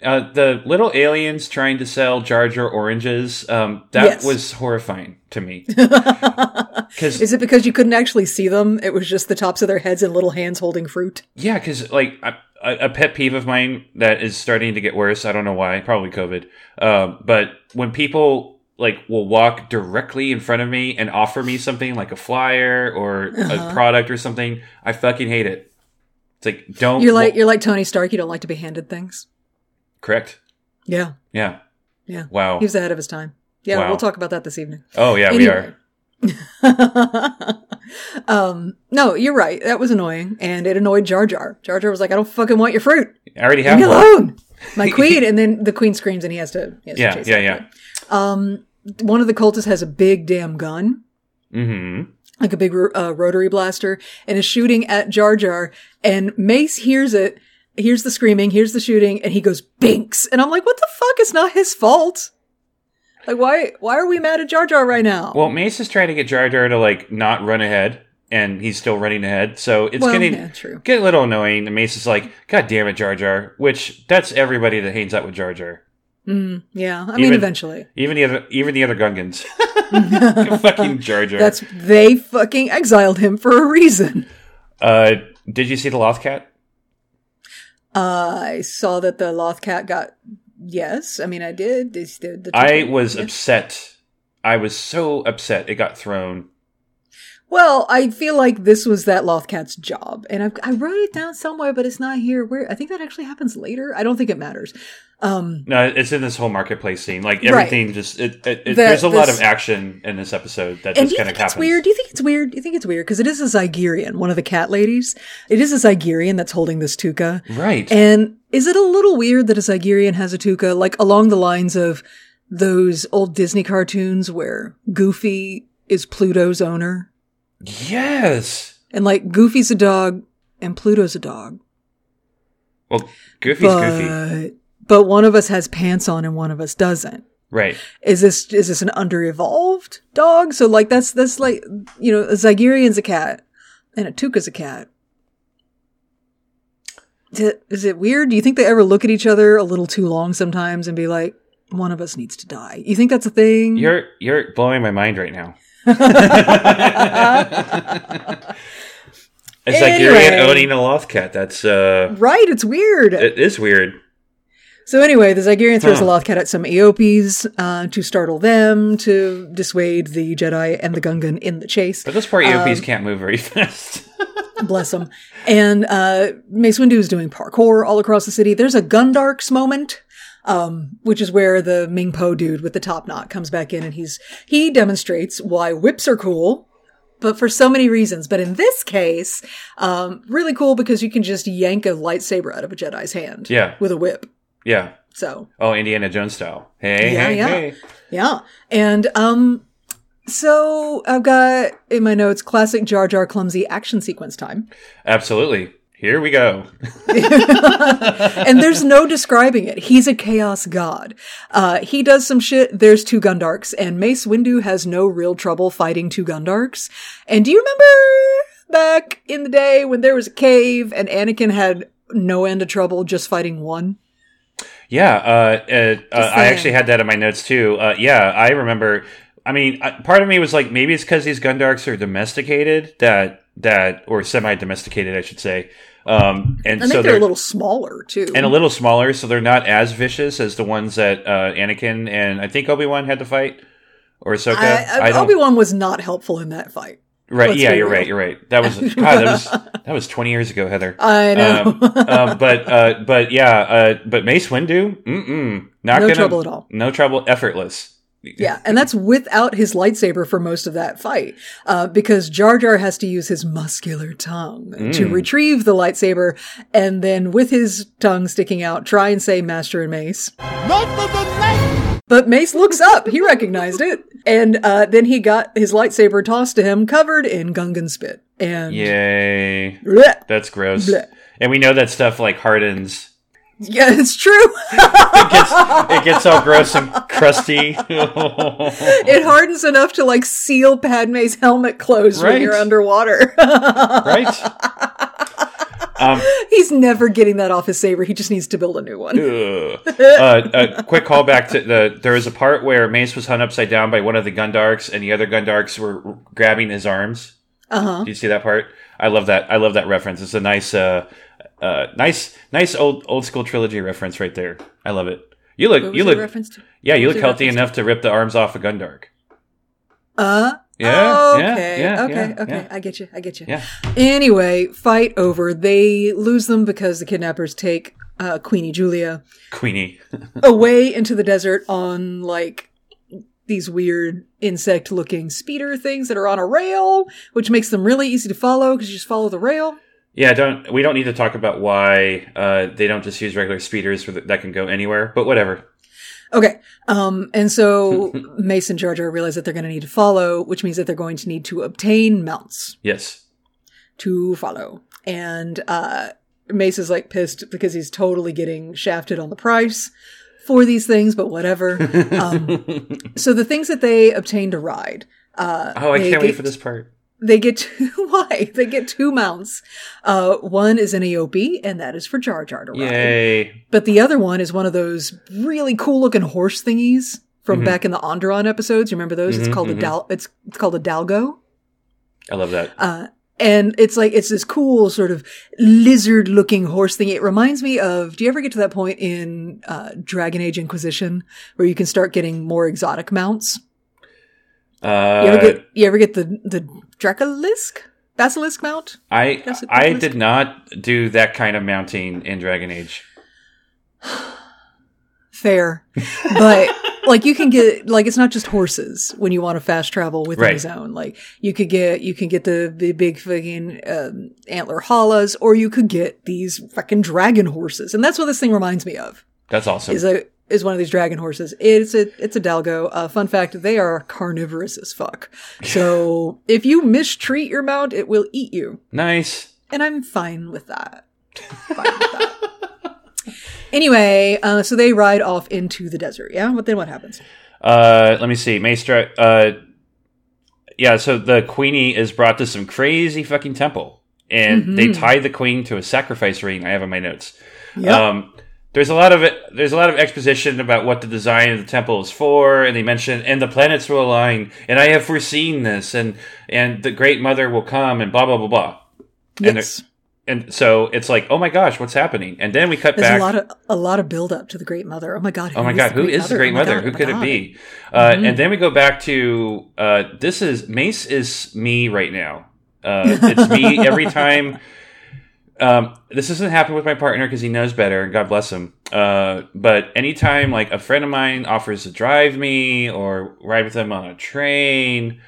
uh, the little aliens trying to sell Jar Jar oranges. Um, that Yes. was horrifying to me. Is it because you couldn't actually see them? It was just the tops of their heads and little hands holding fruit. yeah, because like a pet peeve of mine that is starting to get worse. I don't know why. Probably COVID. Um, but when people like will walk directly in front of me and offer me something like a flyer or Uh-huh. a product or something, I fucking hate it. It's like don't. You're like wa- you're like Tony Stark. You don't like to be handed things. correct. Yeah, Yeah. yeah. Wow. He was ahead of his time. Yeah, Wow. we'll talk about that this evening. Oh yeah, we are. um, no, you're right. That was annoying, and it annoyed Jar Jar. Jar Jar was like, "I don't fucking want your fruit. I already have Leave me one. alone, my queen." and then the queen screams, and he has to. He has Yeah, to yeah, yeah. it. One of the cultists has a big damn gun, Mm-hmm. Like a big uh, rotary blaster, and is shooting at Jar Jar. And Mace hears it, hears the screaming, hears the shooting, and he goes binks. And I'm like, "What the fuck? It's not his fault." Like, why? Why are we mad at Jar Jar right now? Well, Mace is trying to get Jar Jar to like not run ahead, and he's still running ahead. So it's Well, getting yeah, getting a little annoying. And Mace is like, "God damn it, Jar Jar!" Which that's everybody that hangs out with Jar Jar. Yeah, I mean, eventually. Even the other, even the other Gungans. Fucking Jar Jar. That's they fucking exiled him for a reason. Uh, did you see the Loth Cat? Uh, I saw that the Loth cat got yes. I mean, I did. Did the I was upset. I was so upset it got thrown. Well, I feel like this was that Lothcat's job, and I, I wrote it down somewhere, but it's not here. Where I think that actually happens later. I don't think it matters. Um, No, it's in this whole marketplace scene. Like Right. everything, just it, it, it- The- there's a lot of action in this episode that just kind of happens. weird? Do you think it's weird? Do you think it's weird because it is a Zygerian, one of the cat ladies. It is a Zygerian that's holding this Tooka. Right. And is it a little weird that a Zygerian has a Tooka, like along the lines of those old Disney cartoons where Goofy is Pluto's owner? Yes. And like Goofy's a dog and Pluto's a dog. Well, Goofy's but, Goofy. but one of us has pants on and one of us doesn't. Right. Is this is this an under-evolved dog? So like that's that's like you know, a Zygerian's a cat and a Tooka's a cat. Is it, is it weird? Do you think they ever look at each other a little too long sometimes and be like, one of us needs to die? You think that's a thing? You're you're blowing my mind right now. It's like you're owning a loth cat. That's uh, right, it's weird. it is weird. So anyway, the Zygerian throws Huh. a Lothcat at some Eopies uh, to startle them, to dissuade the Jedi and the Gungan in the chase. But those poor Um, Eopies can't move very fast. Bless them. And uh, Mace Windu is doing parkour all across the city. There's a Gundarks moment, um, which is where the Ming Po dude with the top knot comes back in, and he's he demonstrates why whips are cool. But for so many reasons. But in this case, um, really cool because you can just yank a lightsaber out of a Jedi's hand. Yeah. With a whip. yeah. So Oh, Indiana Jones style. Hey, Yeah, hey, yeah. hey. Yeah. And um so I've got in my notes classic Jar Jar clumsy action sequence time. Absolutely. Here we go. And there's no describing it. He's a chaos god. Uh he does some shit, there's two Gundarks, and Mace Windu has no real trouble fighting two Gundarks. And do you remember back in the day when there was a cave and Anakin had no end of trouble just fighting one? Yeah, uh, uh, uh, I actually had that in my notes too. Uh, yeah, I remember. I mean, uh, part of me was like, maybe it's because these Gundarks are domesticated, that that or semi-domesticated, I should say. Um, and I think so they're, a little smaller too. and a little smaller, so they're not as vicious as the ones that uh, Anakin and I think Obi Wan had to fight, or Ahsoka. I, don't- Obi Wan was not helpful in that fight. Right? let's Yeah, you're real. right. You're right. That was God. That was that was 20 years ago, Heather. I know. Um, um, but uh, but yeah, uh, but Mace Windu, mm-mm, not No gonna, trouble at all. No trouble, effortless. Yeah, and that's without his lightsaber for most of that fight, uh, because Jar Jar has to use his muscular tongue to Mm. retrieve the lightsaber, and then with his tongue sticking out, try and say Master and Mace. But Mace looks up; he recognized it, and uh, then he got his lightsaber tossed to him, covered in Gungan spit. And Yay. Blech. That's gross. Blech. And we know that stuff like hardens. yeah, it's true. It gets, it gets all gross and crusty. it hardens enough to like seal Padme's helmet closed when you're underwater. right? Um, He's never getting that off his saber. He just needs to build a new one. Uh, a quick callback to the there was a part where Mace was hung upside down by one of the Gundarks, and the other Gundarks were grabbing his arms. Uh huh. Do you see that part? I love that. I love that reference. It's a nice, uh, uh, nice, nice old old school trilogy reference right there. I love it. You look, you look, to? yeah, you look healthy enough to rip the arms off a Gundark. Uh. Yeah, oh, okay. yeah, okay. yeah, okay. yeah. I get you. I get you. Yeah. Anyway, fight over. They lose them because the kidnappers take uh, Queenie Julia Queenie. away into the desert on like these weird insect looking speeder things that are on a rail, which makes them really easy to follow because you just follow the rail. Yeah, don't we don't need to talk about why uh, they don't just use regular speeders for the, that can go anywhere, but whatever. Okay. Um, and so Mace and Jar realize that they're going to need to follow, which means that they're going to need to obtain mounts Yes. to follow. And, uh, Mace is like pissed because he's totally getting shafted on the price for these things, but whatever. um, so the things that they obtain to ride, uh, Oh, I can't wait for this part. They get two, why? They get two mounts. Uh, one is an eopie, and that is for Jar Jar to ride. Yay! But the other one is one of those really cool looking horse thingies from back in the Onderon episodes. You remember those? It's Mhm, called a mhm. dal. It's, it's called a dalgo. I love that. Uh, and it's like it's this cool sort of lizard looking horse thing. It reminds me of. Do you ever get to that point in uh, Dragon Age Inquisition where you can start getting more exotic mounts? Uh, You ever get you ever get the the Dracolisk basilisk mount? I I did not do that kind of mounting in Dragon Age. Fair, but like you can get like it's not just horses when you want to fast travel within Right. the zone. Like you could get you can get the the big fucking um, antler hallas, or you could get these fucking dragon horses, and that's what this thing reminds me of. That's awesome. Is a is one of these dragon horses. It's a it's a dalgo. Uh, fun fact: they are carnivorous as fuck. So if you mistreat your mount, it will eat you, nice. and I'm fine with that. Fine with that. Anyway, uh, so they ride off into the desert. Yeah, but then what happens? Uh, let me see. Maestra. Uh, yeah. So the Queenie is brought to some crazy fucking temple, and they tie the queen to a sacrifice ring. I have in my notes. Yep. Um, there's a lot of it. There's a lot of exposition about what the design of the temple is for, and they mention and the planets will align, and I have foreseen this, and and the Great Mother will come, and blah blah blah blah. And yes, And so it's like, oh my gosh, what's happening? And then we cut there's back. a lot of a lot of build up to the Great Mother. Oh my god! Oh my god, who is the Great Oh Mother? God, Who oh could it be? Uh, And then we go back to uh, this is Mace is me right now. Uh, it's me every time. Um, this doesn't happen with my partner because he knows better, and God bless him. Uh, but anytime like a friend of mine offers to drive me or ride with them on a train,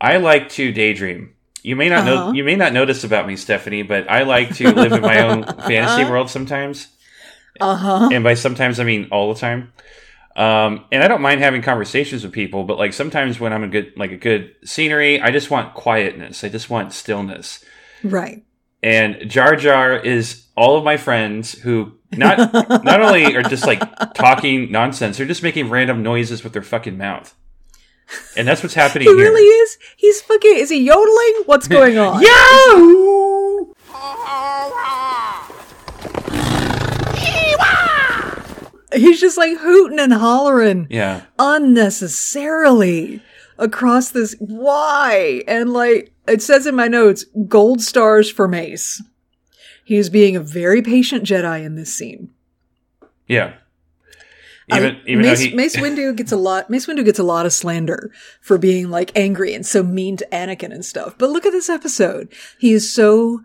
I like to daydream. You may not know, Uh-huh. you may not notice about me, Stephanie, but I like to live in my own fantasy world sometimes Uh huh. and by sometimes I mean all the time. Um, and I don't mind having conversations with people, but like sometimes when I'm a good like a good scenery, I just want quietness. I just want stillness. Right. And Jar Jar is all of my friends who not not only are just like talking nonsense, they're just making random noises with their fucking mouth. And that's what's happening He here. really is. He's fucking. Is he yodeling? What's going on? Yo! He's just like hooting and hollering Yeah. unnecessarily across this. Why? And like it says in my notes, gold stars for Mace. He is being a very patient Jedi in this scene. Yeah. Uh, Even even Mace, he Mace Windu gets a lot. Mace Windu gets a lot of slander for being like angry and so mean to Anakin and stuff. But look at this episode. He is so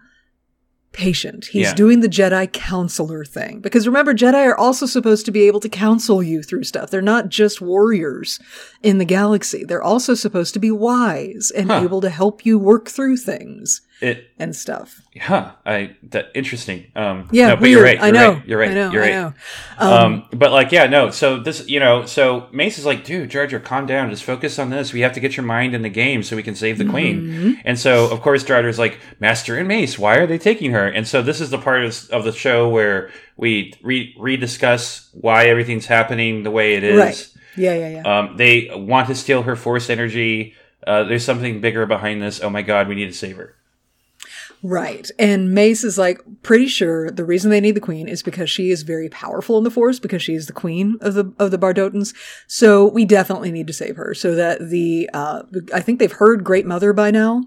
patient. He's Yeah. doing the Jedi counselor thing. Because remember, Jedi are also supposed to be able to counsel you through stuff. They're not just warriors in the galaxy. They're also supposed to be wise and Huh. able to help you work through things It, and stuff. huh? I that interesting. Um, Yeah, no, but weird. you're right. I You're know. Right, you're right. I know. You're I right. know. Um, but like, yeah, no. So this, you know, so Mace is like, dude, Jar Jar, calm down. Just focus on this. We have to get your mind in the game so we can save the Mm-hmm. queen. And so, of course, Jar Jar's like, Master and Mace, why are they taking her? And so this is the part of, of the show where we re- rediscuss why everything's happening the way it is. Right. Yeah, yeah, yeah. Um, they want to steal her force energy. Uh, there's something bigger behind this. Oh my god, we need to save her. Right. And Mace is like pretty sure the reason they need the queen is because she is very powerful in the force because she is the queen of the of the Bardottans. So we definitely need to save her so that the uh I think they've heard Great Mother by now.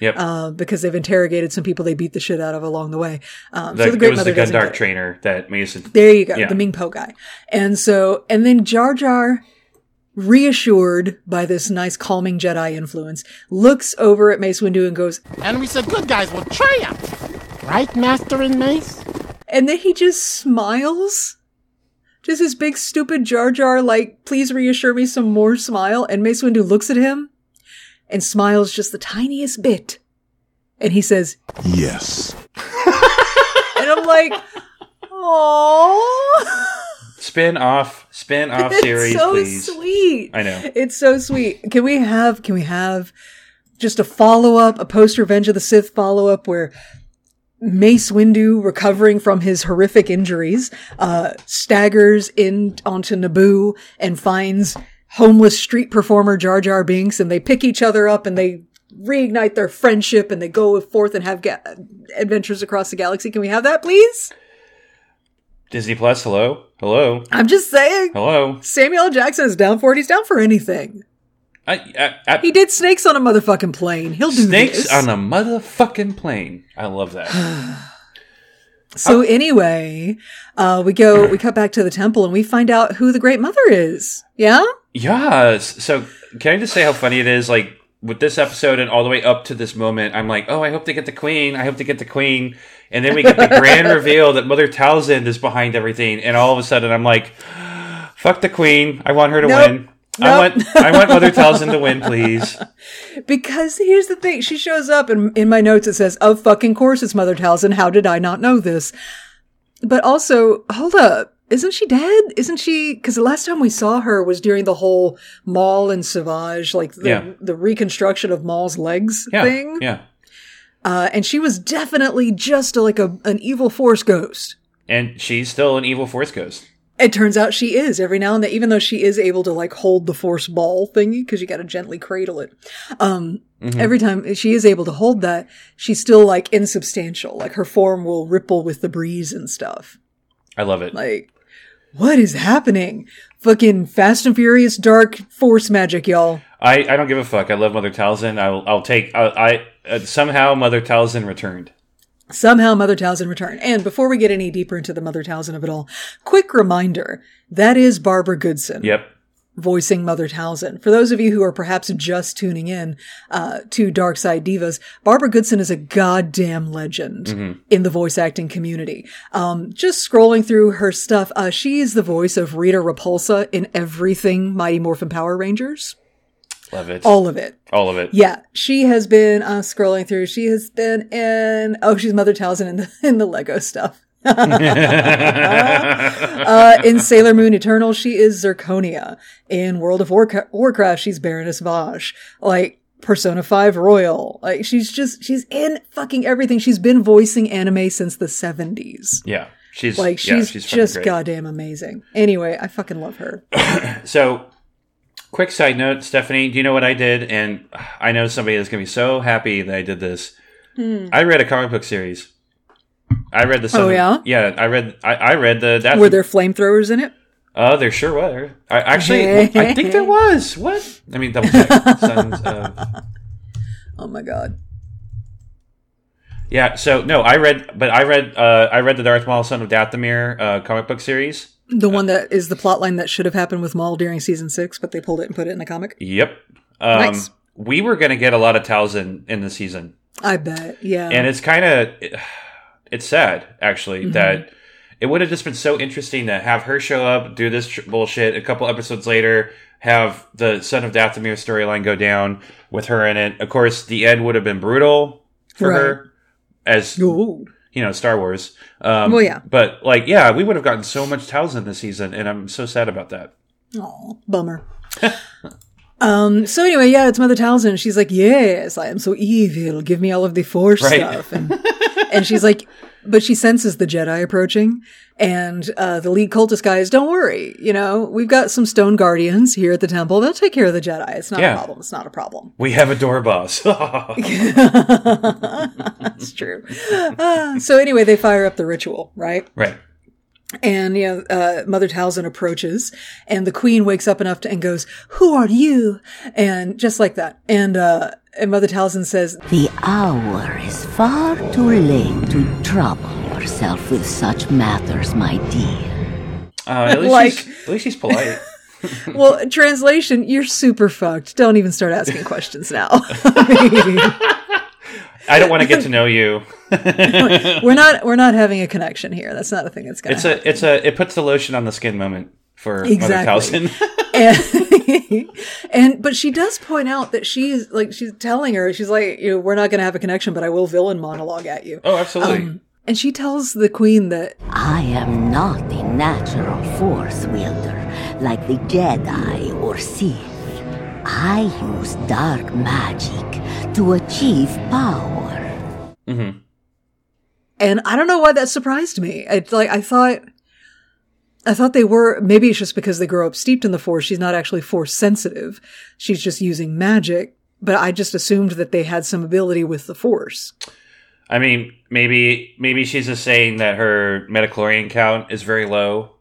Yep. Uh, because they've interrogated some people they beat the shit out of along the way. Um, The- so the Great it was Mother the Gundark trainer that Mason. There you go, Yeah. the Ming Po guy. And so, and then Jar Jar, reassured by this nice calming Jedi influence, looks over at Mace Windu and goes, And we said good guys will triumph. Right, Master and Mace? And then he just smiles. Just his big stupid Jar Jar, like, please reassure me some more smile. And Mace Windu looks at him and smiles just the tiniest bit. And he says, Yes. and I'm like, oh, Spin off, spin off series, it's so please. sweet. I know. It's so sweet. Can we have, can we have just a follow up, a post Revenge of the Sith follow up where Mace Windu, recovering from his horrific injuries, uh, staggers in onto Naboo and finds homeless street performer Jar Jar Binks, and they pick each other up and they reignite their friendship and they go forth and have ga- adventures across the galaxy. Can we have that, please? Disney Plus, hello, hello, I'm just saying. hello. Samuel L. Jackson is down for it. He's down for anything. I, I, I, He did snakes on a motherfucking plane. He'll do snakes this. on a motherfucking plane. I love that. So anyway, uh, we go, we cut back to the temple and we find out who the Great Mother is. Yeah? yes. So can I just say how funny it is? Like with this episode and all the way up to this moment, I'm like, oh, I hope they get the queen. I hope they get the queen. And then we get the grand reveal that Mother Talzin is behind everything. And all of a sudden, I'm like, fuck the queen. I want her to Nope. win. I want, I want Mother Talzin to win, please. Because here's the thing. She shows up and in my notes it says, of fucking course it's Mother Talzin. How did I not know this? But also, hold up. Isn't she dead? Isn't she? Because the last time we saw her was during the whole Maul and Savage, like the, Yeah. the reconstruction of Maul's legs Yeah. thing. Yeah. Uh, and she was definitely just like a, an evil force ghost. And she's still an evil force ghost. It turns out she is every now and then, even though she is able to like hold the force ball thingy because you got to gently cradle it. Um, every time she is able to hold that, she's still like insubstantial. Like her form will ripple with the breeze and stuff. I love it. Like, what is happening? Fucking Fast and Furious dark force magic, y'all. I, I don't give a fuck. I love Mother Talzin. I will, I'll take. I, I uh, somehow Mother Talzin returned. Somehow Mother Talzin returned. And before we get any deeper into the Mother Talzin of it all, quick reminder, that is Barbara Goodson. Yep. voicing Mother Talzin. For those of you who are perhaps just tuning in uh, to Dark Side Divas, Barbara Goodson is a goddamn legend in the voice acting community. Um, just scrolling through her stuff, uh, she is the voice of Rita Repulsa in everything Mighty Morphin Power Rangers. Love it. All, of it. All of it. Yeah, she has been uh, scrolling through. She has been in oh, she's Mother Talzin in the in the Lego stuff. uh, in Sailor Moon Eternal, she is Zirconia. In World of Warca- Warcraft, she's Baroness Vosh. Like Persona 5 Royal. Like she's just she's in fucking everything. She's been voicing anime since the 70s. Yeah. She's Like yeah, she's, she's just great. goddamn amazing. Anyway, I fucking love her. So, quick side note, Stephanie, do you know what I did? And I know somebody is going to be so happy that I did this. I read a comic book series. I read the. Hmm. Oh, yeah? yeah. I read. I, I read the. That's, Were there flamethrowers in it? Oh, there sure were. I actually, I think there was. What? I mean, double check. Sons of. Oh my god. Yeah. So no, I read, but I read. Uh, I read the Darth Maul, Son of Dathomir uh, comic book series. The one that is the plot line that should have happened with Maul during season six, but they pulled it and put it in the comic. Yep. Um, Nice. We were going to get a lot of Talzin in the season. I bet. Yeah. and it's kind of it's sad actually that it would have just been so interesting to have her show up, do this tr- bullshit. A couple episodes later, have the Son of Dathomir storyline go down with her in it. Of course, the end would have been brutal for Right. her, as Ooh. You know, Star Wars. Um, Well, yeah. but like, yeah, we would have gotten so much Talzin this season, and I'm so sad about that. Oh, bummer. um. So anyway, yeah, it's Mother Talzin. She's like, "Yes, I am so evil. Give me all of the Force Right. stuff." And, and she's like, but she senses the Jedi approaching, and uh, the lead cultist guy guys, "Don't worry. You know, we've got some Stone Guardians here at the temple. They'll take care of the Jedi. It's not Yeah. a problem. It's not a problem. We have a door boss. That's true." Ah, so anyway, they fire up the ritual, right? right. And you know, uh, Mother Talzin approaches, and the Queen wakes up enough to, and goes, "Who are you?" And just like that, and uh, and Mother Talzin says, The hour is far too late to trouble yourself with such matters, my dear. Uh, at, least Like- she's, at least she's polite. "Well, translation, you're super fucked. Don't even start asking questions now. I don't want to get to know you. we're not we're not having a connection here. That's not a thing that's gonna It's a it's a it puts the lotion on the skin moment for Exactly. Mother Talzin. and, and but she does point out that she's like she's telling her she's like you know, we're not going to have a connection but i will villain monologue at you oh, absolutely. Um, and she tells the queen that I am not a natural force wielder like the Jedi or Sith. I use dark magic to achieve power. Mhm. and i don't know why that surprised me. It's like i thought i thought they were maybe it's just because they grow up steeped in the force. She's not actually force sensitive. She's just using magic. But i just assumed that they had some ability with the force. I mean, maybe maybe she's just saying that her midi-chlorian count is very low,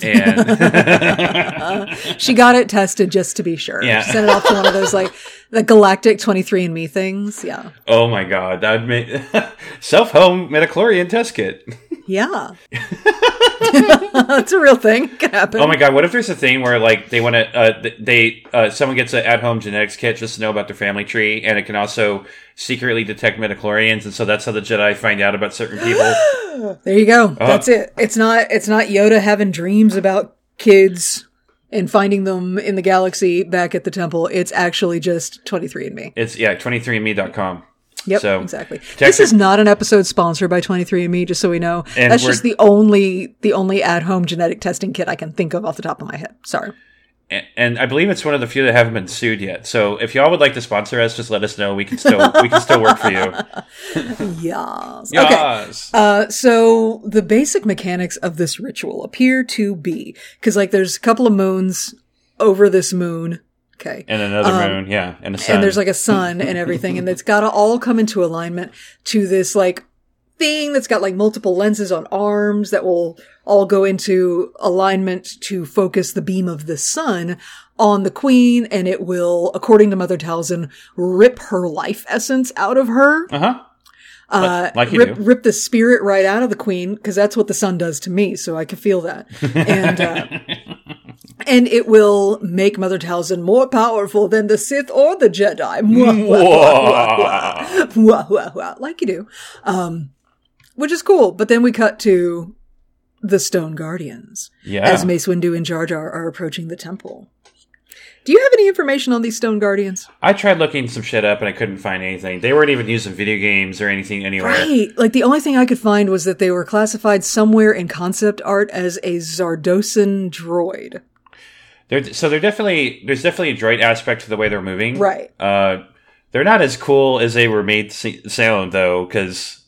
and she got it tested just to be sure Yeah. She sent it off to one of those like the galactic 23andme things yeah oh my god, that would make self home midi-chlorian test kit. Yeah. That's a real thing. Can happen. Oh my god, what if there's a thing where like they want to uh, they uh, someone gets an at home genetics kit just to know about their family tree, and it can also secretly detect midi-chlorians, and so that's how the Jedi find out about certain people. There you go. Oh. That's it. It's not it's not Yoda having dreams about kids and finding them in the galaxy back at the temple. It's actually just 23andme. It's yeah, 23andme.com. Yep, So, exactly. This is not an episode sponsored by 23andme, just so we know. And That's just the only the only at-home genetic testing kit I can think of off the top of my head. Sorry. And- And I believe it's one of the few that haven't been sued yet. So if y'all would like to sponsor us, just let us know. We can still we can still work for you. Yes. Okay. Uh, so the basic mechanics of this ritual appear to be because like there's a couple of moons over this moon. Okay. and another moon, yeah, and a sun. um, and there's like a sun and everything, and it's got to all come into alignment to this like thing that's got like multiple lenses on arms that will all go into alignment to focus the beam of the sun on the queen, and it will, according to Mother Talzin, rip her life essence out of her. uh huh. Uh, like rip, rip the spirit right out of the queen because that's what the sun does to me. So I can feel that, and uh, and it will make Mother Talzin more powerful than the Sith or the Jedi. Mwah, wah, wah, wah, wah. Wah, wah, wah. like you do, um, which is cool. But then we cut to the Stone Guardians Yeah. as Mace Windu and Jar Jar are approaching the temple. Do you have any information on these Stone Guardians? I tried looking some shit up and I couldn't find anything. They weren't even using video games or anything anywhere. Right. Like the only thing I could find was that they were classified somewhere in concept art as a Zardosan droid. They're, so they're definitely there's definitely a droid aspect to the way they're moving. Right. Uh, they're not as cool as they were made to sound though, because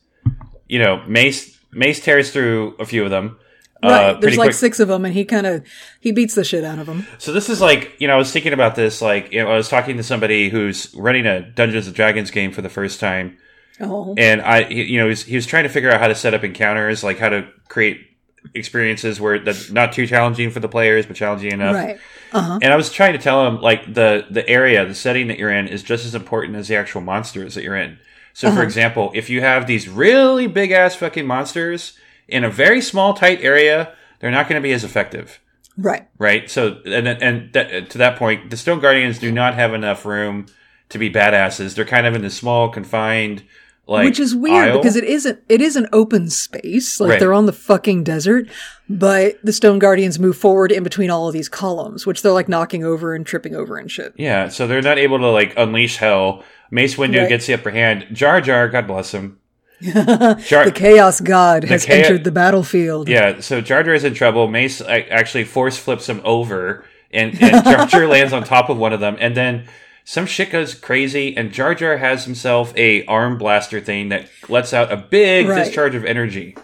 you know Mace Mace tears through a few of them. Right. Uh, There's like quick. six of them, and he kind of he beats the shit out of them. So this is like, you know, I was thinking about this, like, you know, I was talking to somebody who's running a Dungeons and Dragons game for the first time, Oh. and I, you know, he was, he was trying to figure out how to set up encounters, like how to create experiences where that's not too challenging for the players, but challenging enough. Right. Uh-huh. And I was trying to tell him, like, the the area, the setting that you're in, is just as important as the actual monsters that you're in. So, Uh-huh. for example, if you have these really big ass fucking monsters in a very small, tight area, they're not going to be as effective Right. right? So, and and that, to that point, the Stone Guardians do not have enough room to be badasses. They're kind of in this small, confined like Which is weird aisle. because it isn't it is an open space. Like Right. they're on the fucking desert, but the Stone Guardians move forward in between all of these columns, which they're like knocking over and tripping over and shit. yeah, so they're not able to like unleash hell. Mace Windu Right. gets the upper hand. Jar Jar, God bless him. Jar, The Chaos God has Chao- entered the battlefield. yeah, so Jar Jar is in trouble. Mace actually force flips him over, and, and Jar Jar lands on top of one of them, and then some shit goes crazy, and Jar Jar has himself a arm blaster thing that lets out a big Right. discharge of energy.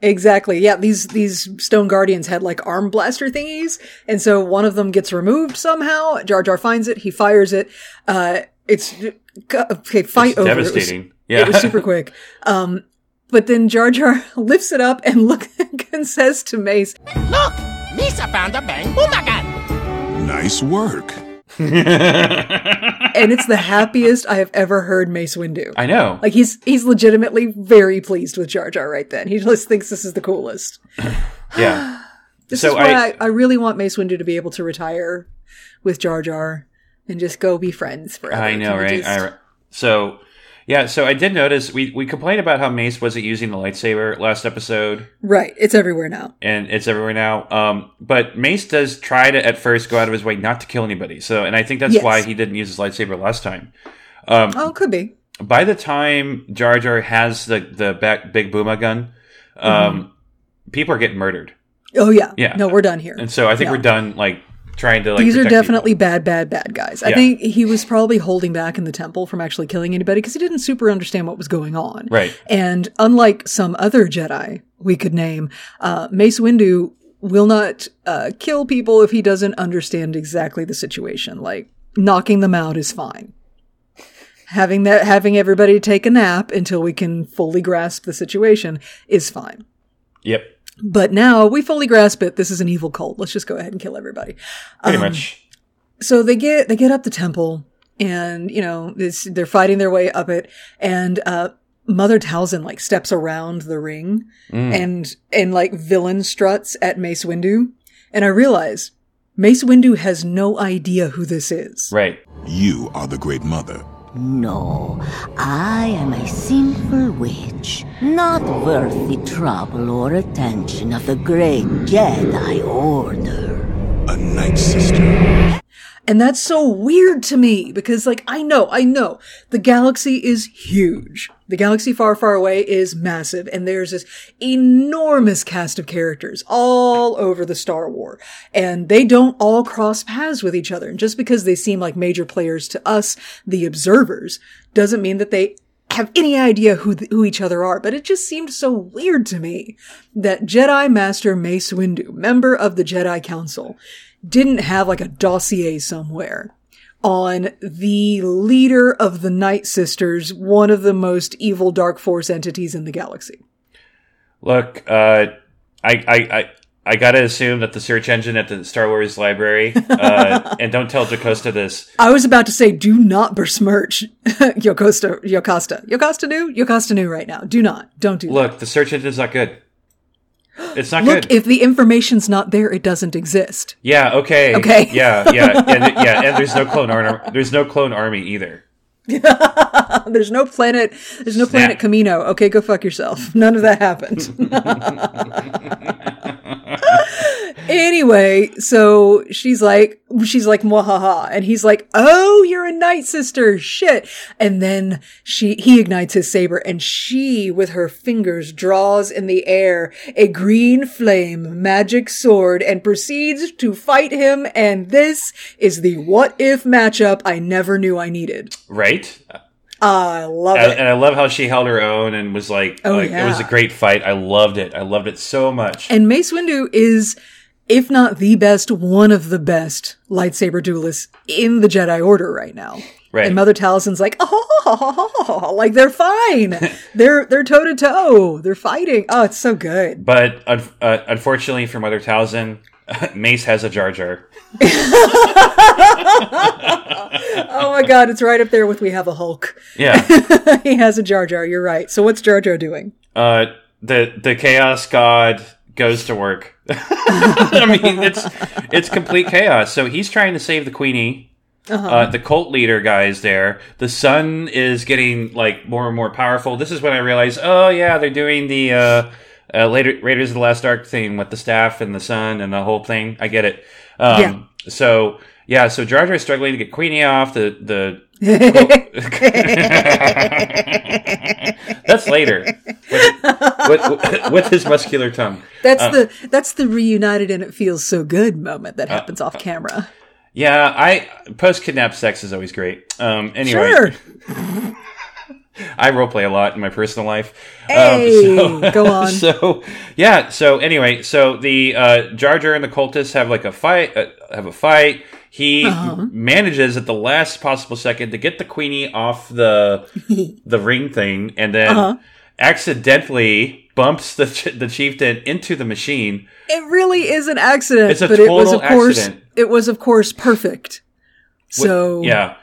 Exactly. Yeah, these these Stone Guardians had like arm blaster thingies, and so one of them gets removed somehow. Jar Jar finds it, he fires it. Uh, it's okay. Fight It's over. It was- devastating. It was, super quick. Um, but then Jar Jar lifts it up and look and says to Mace, Look, Misa found a bang boomagan. Nice work. and it's the happiest I have ever heard Mace Windu. I know. Like he's he's legitimately very pleased with Jar Jar right then. He just thinks this is the coolest. yeah. This So is why I- I, I really want Mace Windu to be able to retire with Jar Jar and just go be friends forever. I know, right? just- I, so, yeah, so I did notice we, we complained about how Mace wasn't using the lightsaber last episode, right. It's everywhere now. and it's everywhere now. Um, but Mace does try to at first go out of his way not to kill anybody. So, and I think that's Yes. why he didn't use his lightsaber last time. Oh, could be. By the time Jar Jar has the the back, big booma gun, um, people are getting murdered, Oh yeah. Yeah. No, we're done here. and so I think Yeah. we're done. Like trying to like These are protect people. definitely bad, bad, bad guys. I Yeah. think he was probably holding back in the temple from actually killing anybody because he didn't super understand what was going on. Right. And unlike some other Jedi we could name, uh, Mace Windu will not uh, kill people if he doesn't understand exactly the situation. Like knocking them out is fine. Having that, having everybody take a nap until we can fully grasp the situation is fine. Yep, But now we fully grasp it. This is an evil cult. Let's just go ahead and kill everybody. pretty Um, much. so they get they get up the temple and you know this, they're fighting their way up it and uh mother Talzin like steps around the ring and and like villain struts at mace windu and i realize mace windu has no idea who this is Right. You are the Great Mother. No, I am a sinful witch, not worth the trouble or attention of the great Jedi Order. A Night Sister. And that's so weird to me because, like, I know, I know the galaxy is huge. The galaxy far, far away is massive, and there's this enormous cast of characters all over the Star War. And they don't all cross paths with each other. And just because they seem like major players to us, the observers, doesn't mean that they have any idea who, th- who each other are. But it just seemed so weird to me that Jedi Master Mace Windu, member of the Jedi Council, didn't have like a dossier somewhere on the leader of the Night Sisters, one of the most evil Dark Force entities in the galaxy. Look, uh, I, I, I, I gotta assume that the search engine at the Star Wars library, uh, and don't tell Jocasta this. I was about to say, do not besmirch Yocosta, Yocosta, Yocosta new, Yocosta new right now. Do not, don't do that. Look, the search engine's not good. It's not Look, good. if the information's not there, it doesn't exist. yeah. Okay. Okay. Yeah. Yeah. And, yeah. And there's no clone army. There's no clone army either. There's no planet. There's no planet Kamino. Okay, go fuck yourself. None of that happened. anyway, so she's like, she's like, mwahaha, and he's like, oh, you're a night sister, shit. And then she, he ignites his saber, and she, with her fingers, draws in the air a green flame magic sword and proceeds to fight him. And this is the what if matchup I never knew I needed. Right. Ah, I love And, it. and I love how she held her own and was like, Oh, like it was a great fight. I loved it. I loved it so much. And Mace Windu is, if not the best, one of the best lightsaber duelists in the Jedi Order right now. Right. And Mother Talzin's like, oh, like they're fine. they're they're toe to toe. They're fighting. Oh, it's so good. But uh, unfortunately for Mother Talzin, Mace has a Jar Jar. Oh my God, it's right up there with we have a Hulk. Yeah. he has a Jar Jar. You're right. So what's Jar Jar doing? uh, the the Chaos God goes to work. I mean, it's it's complete chaos. So he's trying to save the Queenie. Uh, the cult leader guy is there. The sun is getting like more and more powerful. This is when I realized, oh yeah, they're doing the uh, uh, later Raiders of the Last Ark thing with the staff and the sun and the whole thing. I get it. Um, Yeah. So yeah, so Jar Jar is struggling to get Queenie off. The the that's later with, with, with his muscular tongue. That's the that's the reunited and it feels so good moment that happens off camera. Yeah, I post kidnap sex is always great. Um, anyway, Sure. I roleplay a lot in my personal life. Hey, Um, so, go on. So yeah. So anyway, so the uh, Jar Jar and the cultists have like a fight. Uh, have a fight. He Uh-huh. manages at the last possible second to get the Queenie off the the ring thing, and then Uh-huh. accidentally bumps the ch- the chieftain into the machine. It really is an accident, It's a but it was total of course accident. it was of course perfect. So Yeah.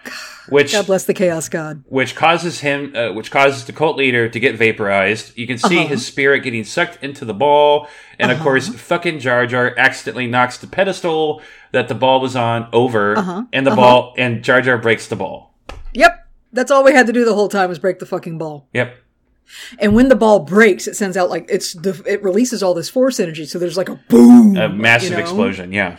Which God bless the chaos god. which causes him, uh, which causes the cult leader to get vaporized. You can see Uh-huh. his spirit getting sucked into the ball, and of course, fucking Jar Jar accidentally knocks the pedestal that the ball was on over, Uh-huh. and the ball, and Jar Jar breaks the ball. Yep. That's all we had to do the whole time was break the fucking ball. Yep. And when the ball breaks, it sends out like it's the it releases all this force energy. So there's like a boom, A massive you know, explosion. Yeah.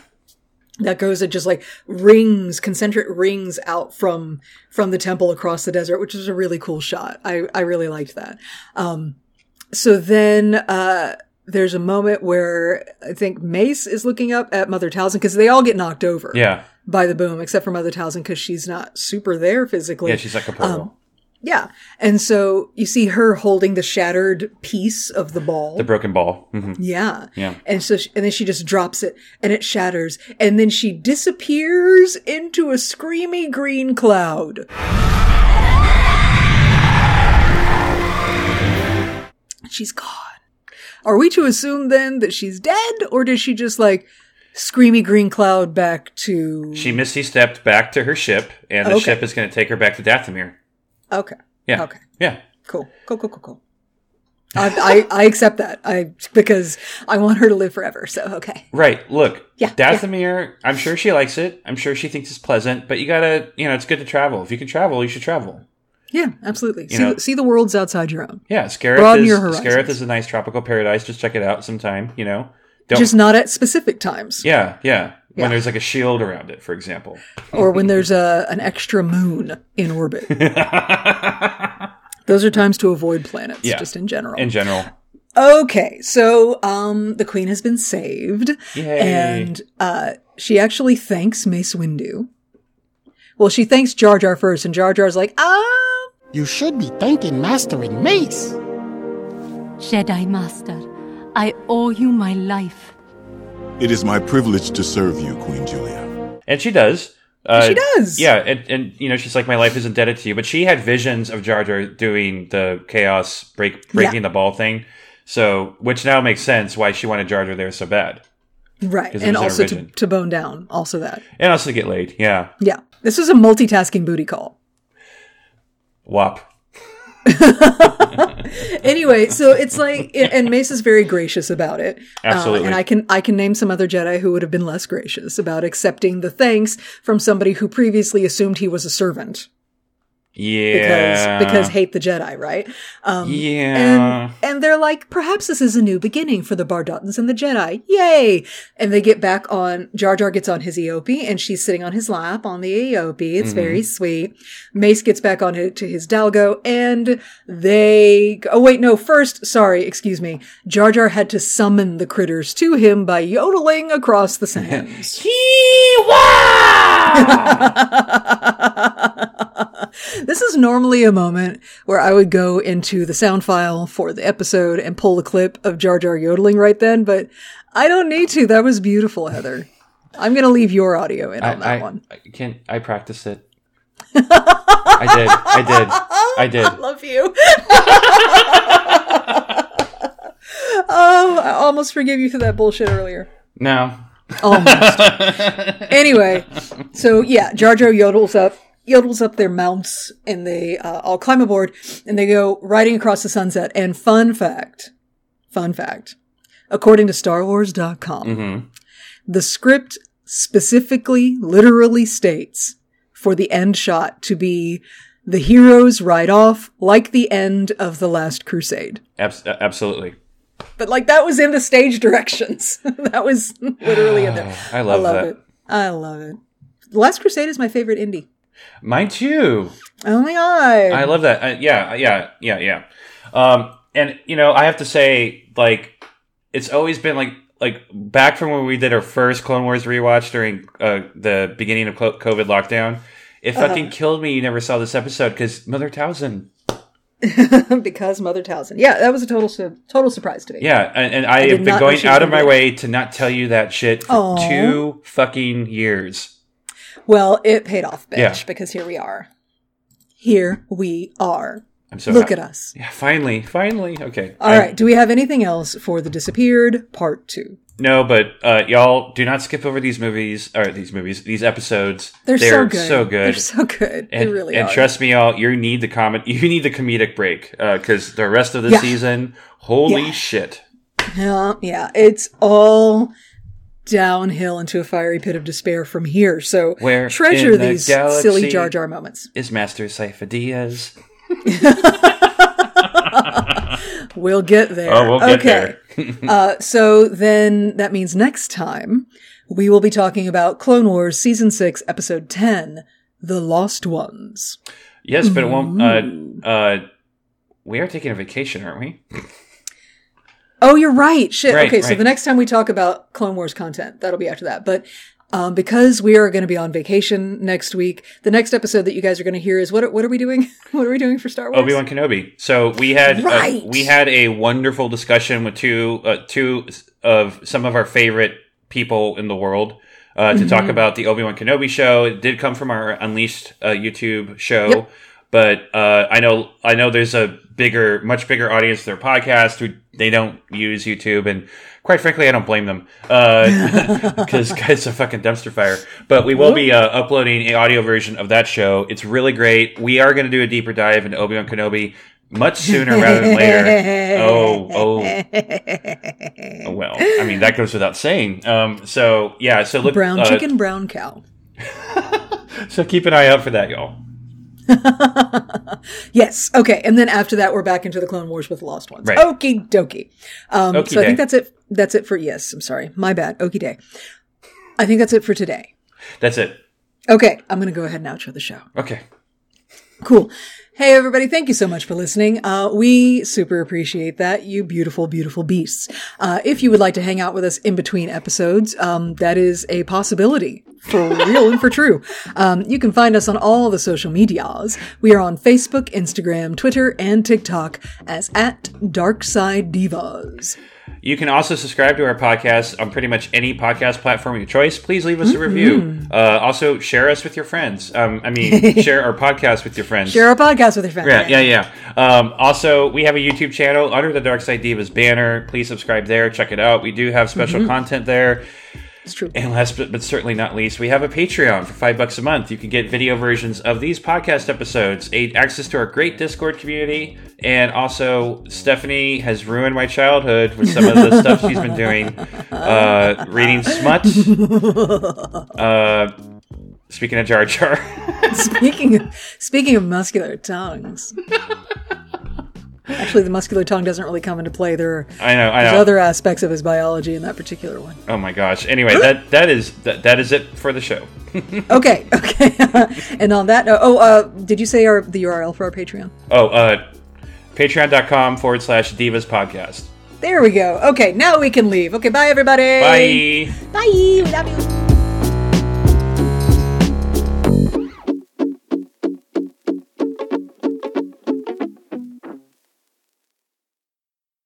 That goes and just like rings, concentric rings out from from the temple across the desert, which is a really cool shot. I I really liked that. Um, so then uh, there's a moment where I think Mace is looking up at Mother Talzin because they all get knocked over Yeah. by the boom, except for Mother Talzin because she's not super there physically. Yeah. She's like a portal. Um, Yeah. And so you see her holding the shattered piece of the ball. the broken ball. hmm yeah. Yeah. And so, she, and then she just drops it and it shatters and then she disappears into a screamy green cloud. She's gone. Are we to assume then that she's dead or does she just like screamy green cloud back to. She misty stepped back to her ship, and the Okay. ship is going to take her back to Dathomir. Okay. Yeah. Okay. Yeah. Cool. Cool, cool, cool, cool. I, I, I accept that. I, because I want her to live forever. So, okay. Right. Look, Yeah, Dathomir, I'm sure she likes it. I'm sure she thinks it's pleasant, but you gotta, you know, it's good to travel. If you can travel, you should travel. Yeah, absolutely. See, know- the, see the worlds outside your own. Yeah, Scarif Broaden is, your horizons. Scarif is a nice tropical paradise. Just check it out sometime, you know. Don't, Just not at specific times. yeah, yeah. Yeah. When there's like a shield around it, for example. or when there's a an extra moon in orbit. Those are times to avoid planets, Yeah. just in general. In general. okay, so um, the queen has been saved, Yay. and uh, she actually thanks Mace Windu. Well, she thanks Jar Jar first, and Jar Jar's like, ah, You should be thanking Master and Mace. Jedi Master, I owe you my life. It is my privilege to serve you, Queen Julia. And she does. Uh, She does. Yeah, and, and you know, she's like, my life is indebted to you. But she had visions of Jar Jar doing the chaos break breaking the ball thing. So, which now makes sense why she wanted Jar Jar there so bad, Right, and was in her also to, to bone down, also that. and also to get laid. Yeah, Yeah, this was a multitasking booty call. wop. anyway, so it's like, and Mace is very gracious about it. Uh, Absolutely. and I can I can name some other Jedi who would have been less gracious about accepting the thanks from somebody who previously assumed he was a servant Yeah, because hate the Jedi, right? Um, Yeah. and and they're like, perhaps this is a new beginning for the Bardottans and the Jedi. Yay! And they get back on. Jar Jar gets on his Eopie, and she's sitting on his lap on the Eopie. It's very sweet. Mace gets back on to his Dalgo, and they. Oh wait, no. First, sorry, excuse me. Jar Jar had to summon the critters to him by yodeling across the sands. this is normally a moment where I would go into the sound file for the episode and pull a clip of Jar Jar yodeling right then, but I don't need to. That was beautiful, Heather. I'm going to leave your audio in I, on that I, one. I can I practiced it. I did. I did. I did. Love you. oh, I almost forgave you for that bullshit earlier. No. Almost. anyway, so yeah, Jar Jar yodels up, yodels up their mounts, and they uh, all climb aboard, and they go riding across the sunset. And fun fact, fun fact, according to StarWars.com, the script specifically, literally states for the end shot to be the heroes ride off like the end of the last crusade. Abs- absolutely. But like that was in the stage directions. that was literally in there. I love that. it. I love it. The Last Crusade is my favorite Indy. Mine too. Oh my god. I love that. Uh, yeah, yeah, yeah, yeah. Um, and you know, I have to say, like, it's always been like, like back from when we did our first Clone Wars rewatch during uh, the beginning of COVID lockdown. It Uh-huh. fucking killed me. You never saw this episode because Mother Talzin. because Mother Talzin. Yeah, that was a total su- total surprise to me. Yeah, and, and I, did have been going out of my way to not tell you that shit for Aw. two fucking years. Well, it paid off, bitch, Yeah. because here we are. Here we are. I'm so Look at us. Yeah, finally, finally. Okay. All I- right. Do we have anything else for the disappeared part two? No, but uh, y'all do not skip over these movies or these movies, these episodes. They're, so good. So good. They're so good. and, they really are. and are. trust me, y'all, you need the comment. You need the comedic break because the rest of the Yeah. season, holy Yeah. shit! Yeah, yeah. It's all downhill into a fiery pit of despair from here. So Where treasure the these silly Jar Jar moments. Is Master Sifo-Dyas? We'll get there. Oh, we'll get okay. uh, so then that means next time we will be talking about Clone Wars Season 6, Episode 10, The Lost Ones. Yes, but it won't. Uh, uh, we are taking a vacation, aren't we? Oh, you're right. Shit. Right, okay, so the next time we talk about Clone Wars content, that'll be after that. But um, because we are going to be on vacation next week, the next episode that you guys are going to hear is what? Are, what are we doing? what are we doing for Star Wars? Obi Wan Kenobi. So we had Right. uh, we had a wonderful discussion with two uh, two of some of our favorite people in the world uh, to Mm-hmm. talk about the Obi Wan Kenobi show. It did come from our Unleashed uh, YouTube show, Yep. But uh, I know I know there's a bigger, much bigger audience to their podcast who they don't use YouTube and. Quite frankly, I don't blame them because it's a fucking dumpster fire. But we will be uh, uploading an audio version of that show. It's really great. We are going to do a deeper dive into Obi Wan Kenobi much sooner rather than later. Oh, oh, Oh, well. I mean, that goes without saying. Um, so yeah, so look, brown uh, chicken, brown cow. So keep an eye out for that, y'all. Yes. Okay. And then after that, we're back into the Clone Wars with the Lost Ones. Right. Okie dokie. Um, so I think that's it. That's it for, yes, I'm sorry. My bad. Okie day. I think that's it for today. That's it. Okay. I'm going to go ahead and outro the show. Okay. Cool. Hey everybody, thank you so much for listening. Uh, we super appreciate that, you beautiful, beautiful beasts. Uh, if you would like to hang out with us in between episodes, um, that is a possibility. For real and for true. Um, you can find us on all the social medias. We are on Facebook, Instagram, Twitter, and TikTok as at Darkside Divas. You can also subscribe to our podcast on pretty much any podcast platform of your choice. Please leave us a review. Uh, also, share us with your friends. Um, I mean, share our podcast with your friends. Share our podcast with your family. Yeah, yeah, yeah. Um, also, we have a YouTube channel under the Dark Side Divas banner. Please subscribe there. Check it out. We do have special content there. It's true. And last but, but certainly not least, we have a Patreon for five bucks a month. You can get video versions of these podcast episodes, a- access to our great Discord community, and also Stephanie has ruined my childhood with some of the stuff she's been doing, uh, reading smut. Uh, speaking of Jar Jar, Speaking of, speaking of muscular tongues. Actually, the muscular tongue doesn't really come into play. There are I know, I know. other aspects of his biology in that particular one. oh my gosh. Anyway, that that is that, that is it for the show. Okay, okay. and on that note, oh, uh, did you say our the URL for our Patreon? Oh, uh, patreon.com forward slash divas podcast. There we go. Okay, now we can leave. Okay, bye everybody. Bye. Bye. We love you.